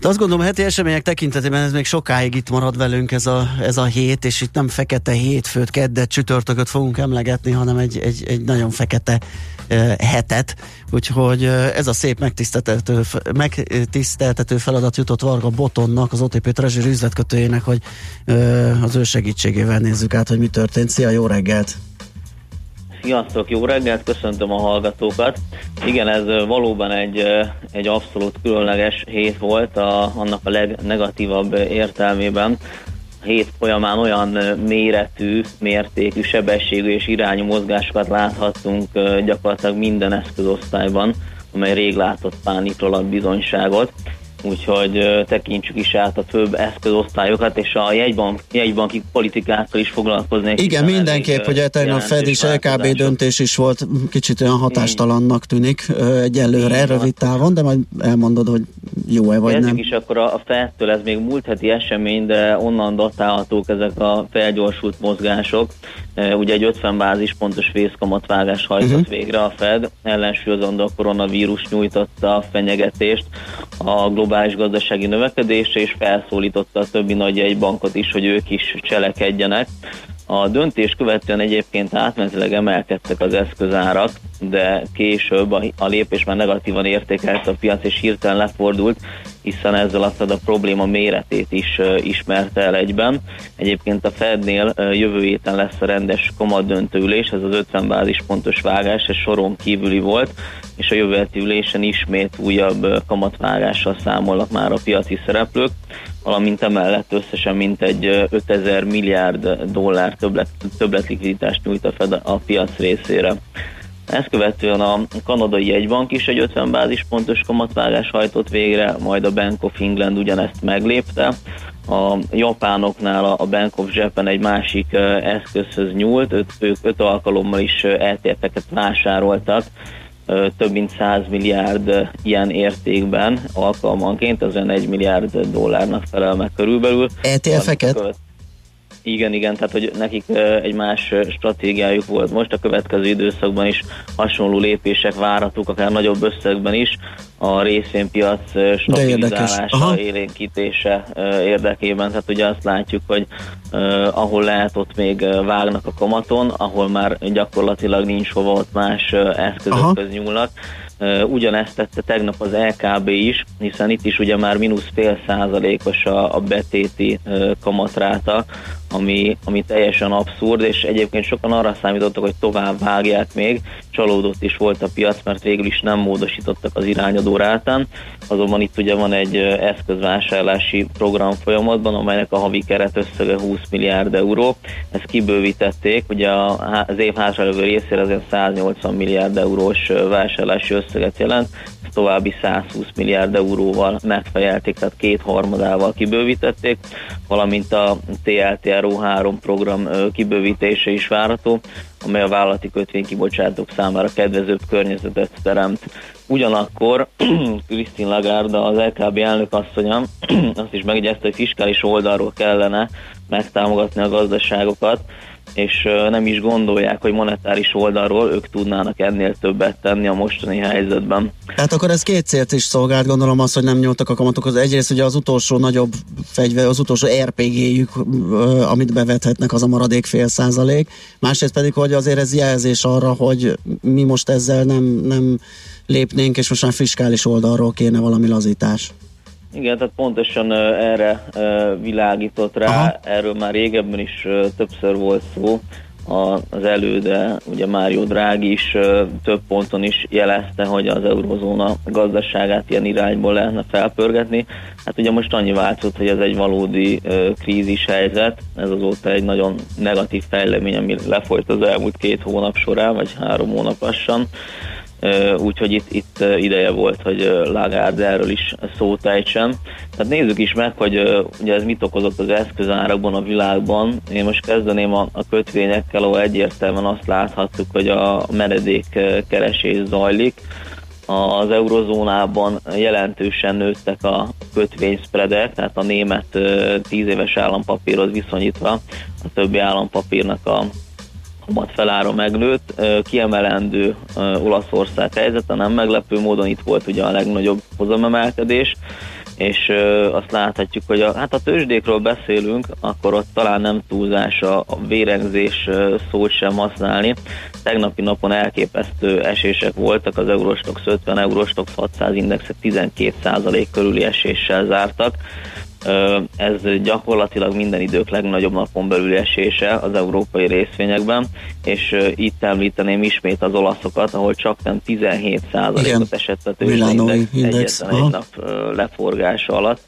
De azt gondolom, heti események tekintetében ez még sokáig itt marad velünk ez a, ez a hét, és itt nem fekete hétfőt, keddet, csütörtököt fogunk emlegetni, hanem egy, egy, egy nagyon fekete uh, hetet. Úgyhogy uh, ez a szép megtiszteltető, megtiszteltető feladat jutott Varga Botonnak, az OTP Treasury üzletkötőjének, hogy uh, az ő segítségével nézzük át, hogy mi történt. Szia, jó reggelt! Sziasztok, jó reggelt, köszöntöm a hallgatókat. Igen, ez valóban egy, egy abszolút különleges hét volt, a, annak a legnegatívabb értelmében. A hét folyamán olyan méretű, mértékű, sebességű és irányú mozgásokat láthattunk gyakorlatilag minden eszközosztályban, amely rég látott pánikról ad bizonyságot úgyhogy tekintsük is át a főbb eszközosztályokat, és a jegybank, jegybanki politikákkal is foglalkoznék. Igen, mindenképp, ugye tegnap Fed és LKB döntés is volt, kicsit olyan hatástalannak tűnik egyelőre rövid távon, de majd elmondod, hogy jó-e vagy Kezdjük nem. is akkor a a Fed-től, ez még múlt heti esemény, de onnan datálhatók ezek a felgyorsult mozgások. Ugye egy 50 bázispontos vészkamatvágás hajtott uh-huh. végre a Fed, ellensúlyozandó a koronavírus nyújtotta a fenyegetést a globális gazdasági növekedésre, és felszólította a többi nagy jegybankot is, hogy ők is cselekedjenek. A döntés követően egyébként átmenetileg emelkedtek az eszközárak, de később a, lépés már negatívan értékelte a piac, és hirtelen lefordult, hiszen ezzel a Fed a probléma méretét is ö, ismerte el egyben. Egyébként a Fednél ö, jövő héten lesz a rendes kamatdöntő ülés, ez az 50 bázispontos vágás, ez soron kívüli volt, és a jövő heti ülésen ismét újabb ö, kamatvágással számolnak már a piaci szereplők, valamint emellett összesen mintegy ö, 5000 milliárd dollár többlet, többletlikviditást nyújt a Fed a piac részére. Ezt követően a kanadai jegybank is egy 50 bázispontos kamatvágás hajtott végre, majd a Bank of England ugyanezt meglépte. A japánoknál a Bank of Japan egy másik eszközhöz nyúlt, öt, ők öt alkalommal is eltérteket vásároltak, több mint 100 milliárd ilyen értékben alkalmanként, ez olyan 1 milliárd dollárnak felel meg körülbelül. ETF-eket? Igen, igen, tehát hogy nekik egy más stratégiájuk volt most, a következő időszakban is. Hasonló lépések várhatók, akár nagyobb összegben is, a részvénypiac stabilizálása, élénkítése érdekében. Tehát ugye azt látjuk, hogy ahol lehet, ott még vágnak a kamaton, ahol már gyakorlatilag nincs hova, ott más eszközökhöz nyúlnak. Ugyanezt tette tegnap az LKB is, hiszen itt is ugye már mínusz fél százalékos a, a betéti kamatráta, ami, ami teljesen abszurd, és egyébként sokan arra számítottak, hogy tovább vágják még, csalódott is volt a piac, mert végül is nem módosítottak az irányadó rátán, azonban itt ugye van egy eszközvásárlási program folyamatban, amelynek a havi keret összege 20 milliárd euró, ezt kibővítették, ugye az év hátralévő részére azért 180 milliárd eurós vásárlási összeget jelent, további 120 milliárd euróval megfejelték, tehát két harmadával kibővítették, valamint a TLTRO 3 program kibővítése is várható, amely a vállalati kötvénykibocsátók számára kedvezőbb környezetet teremt. Ugyanakkor <clears throat> Christine Lagarde, az LKB elnök asszonya <clears throat> azt is megjegyezte, hogy fiskális oldalról kellene megtámogatni a gazdaságokat, és nem is gondolják, hogy monetáris oldalról ők tudnának ennél többet tenni a mostani helyzetben. Tehát akkor ez két célt is szolgált, gondolom az, hogy nem nyúltak a kamatokhoz. Egyrészt ugye az utolsó nagyobb fegyver, az utolsó RPG-jük, amit bevethetnek, az a maradék fél százalék. Másrészt pedig, hogy azért ez jelzés arra, hogy mi most ezzel nem, nem lépnénk, és most már fiskális oldalról kéne valami lazítás. Igen, tehát pontosan erre világított rá, Aha. erről már régebben is többször volt szó, az előde, ugye Mário Draghi is több ponton is jelezte, hogy az eurozóna gazdaságát ilyen irányból lehetne felpörgetni. Hát ugye most annyi változott, hogy ez egy valódi krízis helyzet, ez azóta egy nagyon negatív fejlemény, ami lefolyt az elmúlt két hónap során, vagy három hónap lassan. Úgyhogy itt, itt ideje volt, hogy Lagarde erről is szót ejtsen. Tehát nézzük is meg, hogy ugye ez mit okozott az eszközárakban a világban. Én most kezdeném a, a kötvényekkel, ahol egyértelműen azt láthattuk, hogy a menedék ö, keresés zajlik. Az eurozónában jelentősen nőttek a kötvényszpredek, tehát a német ö, 10 éves állampapírhoz viszonyítva a többi állampapírnak a kamat felára megnőtt, kiemelendő Olaszország helyzete, nem meglepő módon itt volt ugye a legnagyobb hozamemelkedés, és azt láthatjuk, hogy a, hát a tőzsdékről beszélünk, akkor ott talán nem túlzás a, a vérengzés szót sem használni. Tegnapi napon elképesztő esések voltak, az Eurostox 50, Eurostox 600 indexek 12% körüli eséssel zártak. Ez gyakorlatilag minden idők legnagyobb napon belüli esése az európai részvényekben, és itt említeném ismét az olaszokat, ahol csak nem 17%-ot esett a tőzsdeindex index, egyetlen egy nap leforgása alatt.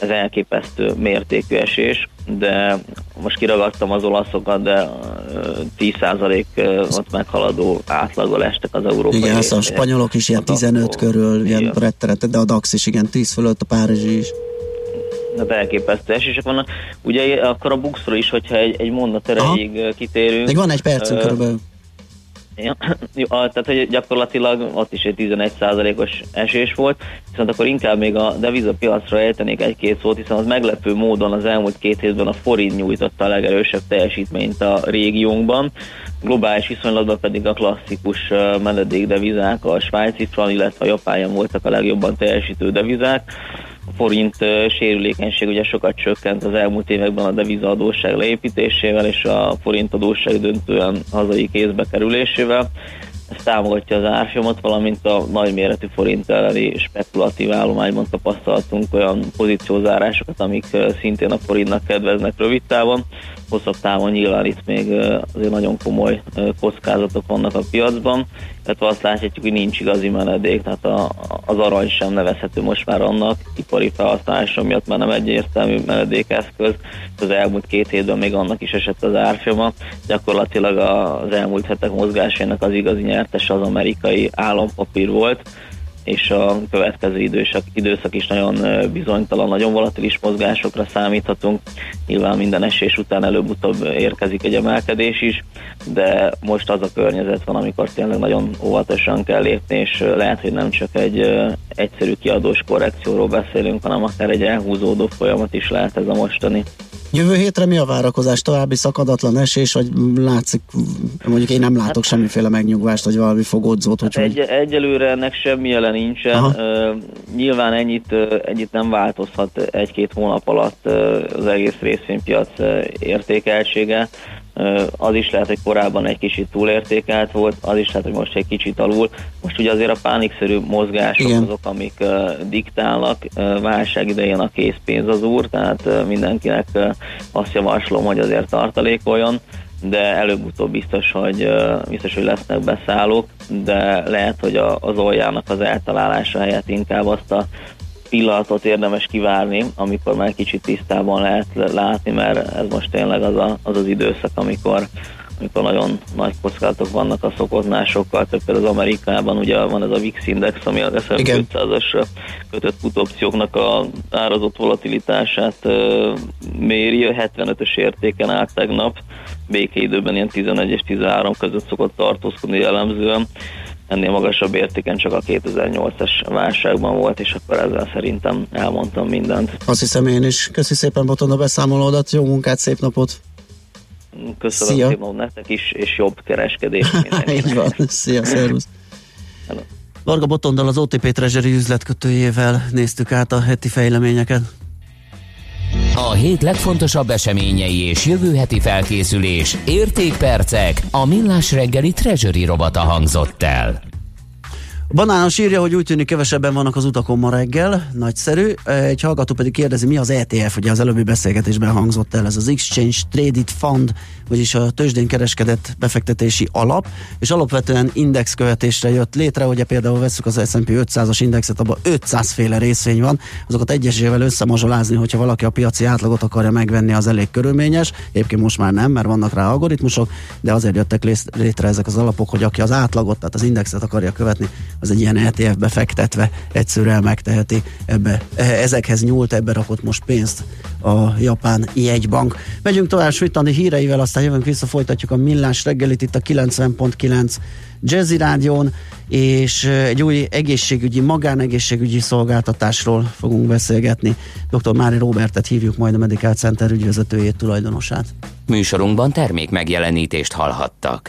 Ez elképesztő mértékű esés, de most kiragadtam az olaszokat, de ö, 10%-ot meghaladó átlaggal estek az európai Igen, ezt a spanyolok is ilyen 15 körül, ilyen rettenet, de a DAX is igen, 10 fölött, a Párizsi is. Hát elképesztő esések vannak. Ugye akkor a buxról is, hogyha egy, egy mondat erejéig ö, kitérünk. Még van egy percünk ö, körülbelül. Ja, <clears throat> tehát hogy gyakorlatilag ott is egy 11%-os esés volt, viszont akkor inkább még a devizapiacra ejtenék egy-két szót, hiszen az meglepő módon az elmúlt két hétben a forint nyújtotta a legerősebb teljesítményt a régiónkban, globális viszonylatban pedig a klasszikus menedékdevizák, a svájci frank, illetve a japán voltak a legjobban teljesítő devizák. Forint sérülékenység ugye sokat csökkent az elmúlt években a devizaadóság leépítésével és a forint adósság döntően hazai kézbe kerülésével. Ez támogatja az árfolyamot, valamint a nagyméretű forint elleni spekulatív állományban tapasztaltunk olyan pozíciózárásokat, amik szintén a forintnak kedveznek rövid távon. Hosszabb távon nyilván itt még azért nagyon komoly kockázatok vannak a piacban, illetve azt láthatjuk, hogy nincs igazi menedék, tehát a, az arany sem nevezhető most már annak ipari felhasználása miatt, mert nem egyértelmű menedékeszköz. Az elmúlt két hétben még annak is esett az árfolyama. Gyakorlatilag az elmúlt hetek mozgásának az igazi nyertes az amerikai állampapír volt, és a következő időszak, időszak is nagyon bizonytalan, nagyon volatilis mozgásokra számíthatunk. Nyilván minden esés után előbb-utóbb érkezik egy emelkedés is, de most az a környezet van, amikor tényleg nagyon óvatosan kell lépni, és lehet, hogy nem csak egy egyszerű kiadós korrekcióról beszélünk, hanem akár egy elhúzódó folyamat is lehet ez a mostani. Jövő hétre mi a várakozás? További szakadatlan esés, vagy látszik, mondjuk én nem látok semmiféle megnyugvást, vagy valami fogodzót, hogy, Hát egy, egyelőre ennek semmi jele nincsen. Aha. Ö, nyilván ennyit, ö, ennyit nem változhat egy-két hónap alatt ö, az egész részvénypiac ö, értékeltsége. Az is lehet, hogy korábban egy kicsit túlértékelt volt, az is lehet, hogy most egy kicsit alul. Most ugye azért a pánikszerű mozgások Igen. azok, amik ö, diktálnak. Válság idején a készpénz az úr, tehát mindenkinek azt javaslom, hogy azért tartalékoljon de előbb-utóbb biztos, hogy biztos, hogy lesznek beszállók, de lehet, hogy a, az oljának az eltalálása helyett inkább azt a pillanatot érdemes kivárni, amikor már kicsit tisztában lehet látni, mert ez most tényleg az a, az, az időszak, amikor amikor nagyon nagy kockázatok vannak a szokoznásokkal, több például az Amerikában ugye van ez a VIX index, ami az S&P Igen. 500-as kötött putopcióknak a árazott volatilitását ö, méri, a 75-ös értéken állt tegnap, békeidőben ilyen 11 és 13 között szokott tartózkodni jellemzően, ennél magasabb értéken csak a 2008-as válságban volt, és akkor ezzel szerintem elmondtam mindent. Azt hiszem én is. Köszi szépen Boton a beszámolódat, jó munkát, szép napot! Köszönöm Szia. szépen nektek is, és jobb kereskedés. <laughs> Így van, szia, szervusz! Varga Botondal az OTP Treasury üzletkötőjével néztük át a heti fejleményeket. A hét legfontosabb eseményei és jövő heti felkészülés, értékpercek, a millás reggeli treasury robata hangzott el. Banános írja, hogy úgy tűnik kevesebben vannak az utakon ma reggel, nagyszerű. Egy hallgató pedig kérdezi, mi az ETF, ugye az előbbi beszélgetésben hangzott el, ez az Exchange Traded Fund, vagyis a tőzsdén kereskedett befektetési alap, és alapvetően indexkövetésre jött létre, ugye például veszük az S&P 500-as indexet, abban 500 féle részvény van, azokat egyesével összemazsolázni, hogyha valaki a piaci átlagot akarja megvenni, az elég körülményes. Egyébként most már nem, mert vannak rá algoritmusok, de azért jöttek lé- létre ezek az alapok, hogy aki az átlagot, tehát az indexet akarja követni, az egy ilyen ETF-be fektetve egyszerűen megteheti. Ebbe, eh, ezekhez nyúlt, ebbe rakott most pénzt a japán jegybank. Megyünk tovább Svitandi híreivel, aztán jövünk vissza, folytatjuk a millás reggelit itt a 90.9 Jazzy Rádión, és eh, egy új egészségügyi, magánegészségügyi szolgáltatásról fogunk beszélgetni. Dr. Mári Robertet hívjuk majd a Medical Center ügyvezetőjét, tulajdonosát. Műsorunkban termék megjelenítést hallhattak.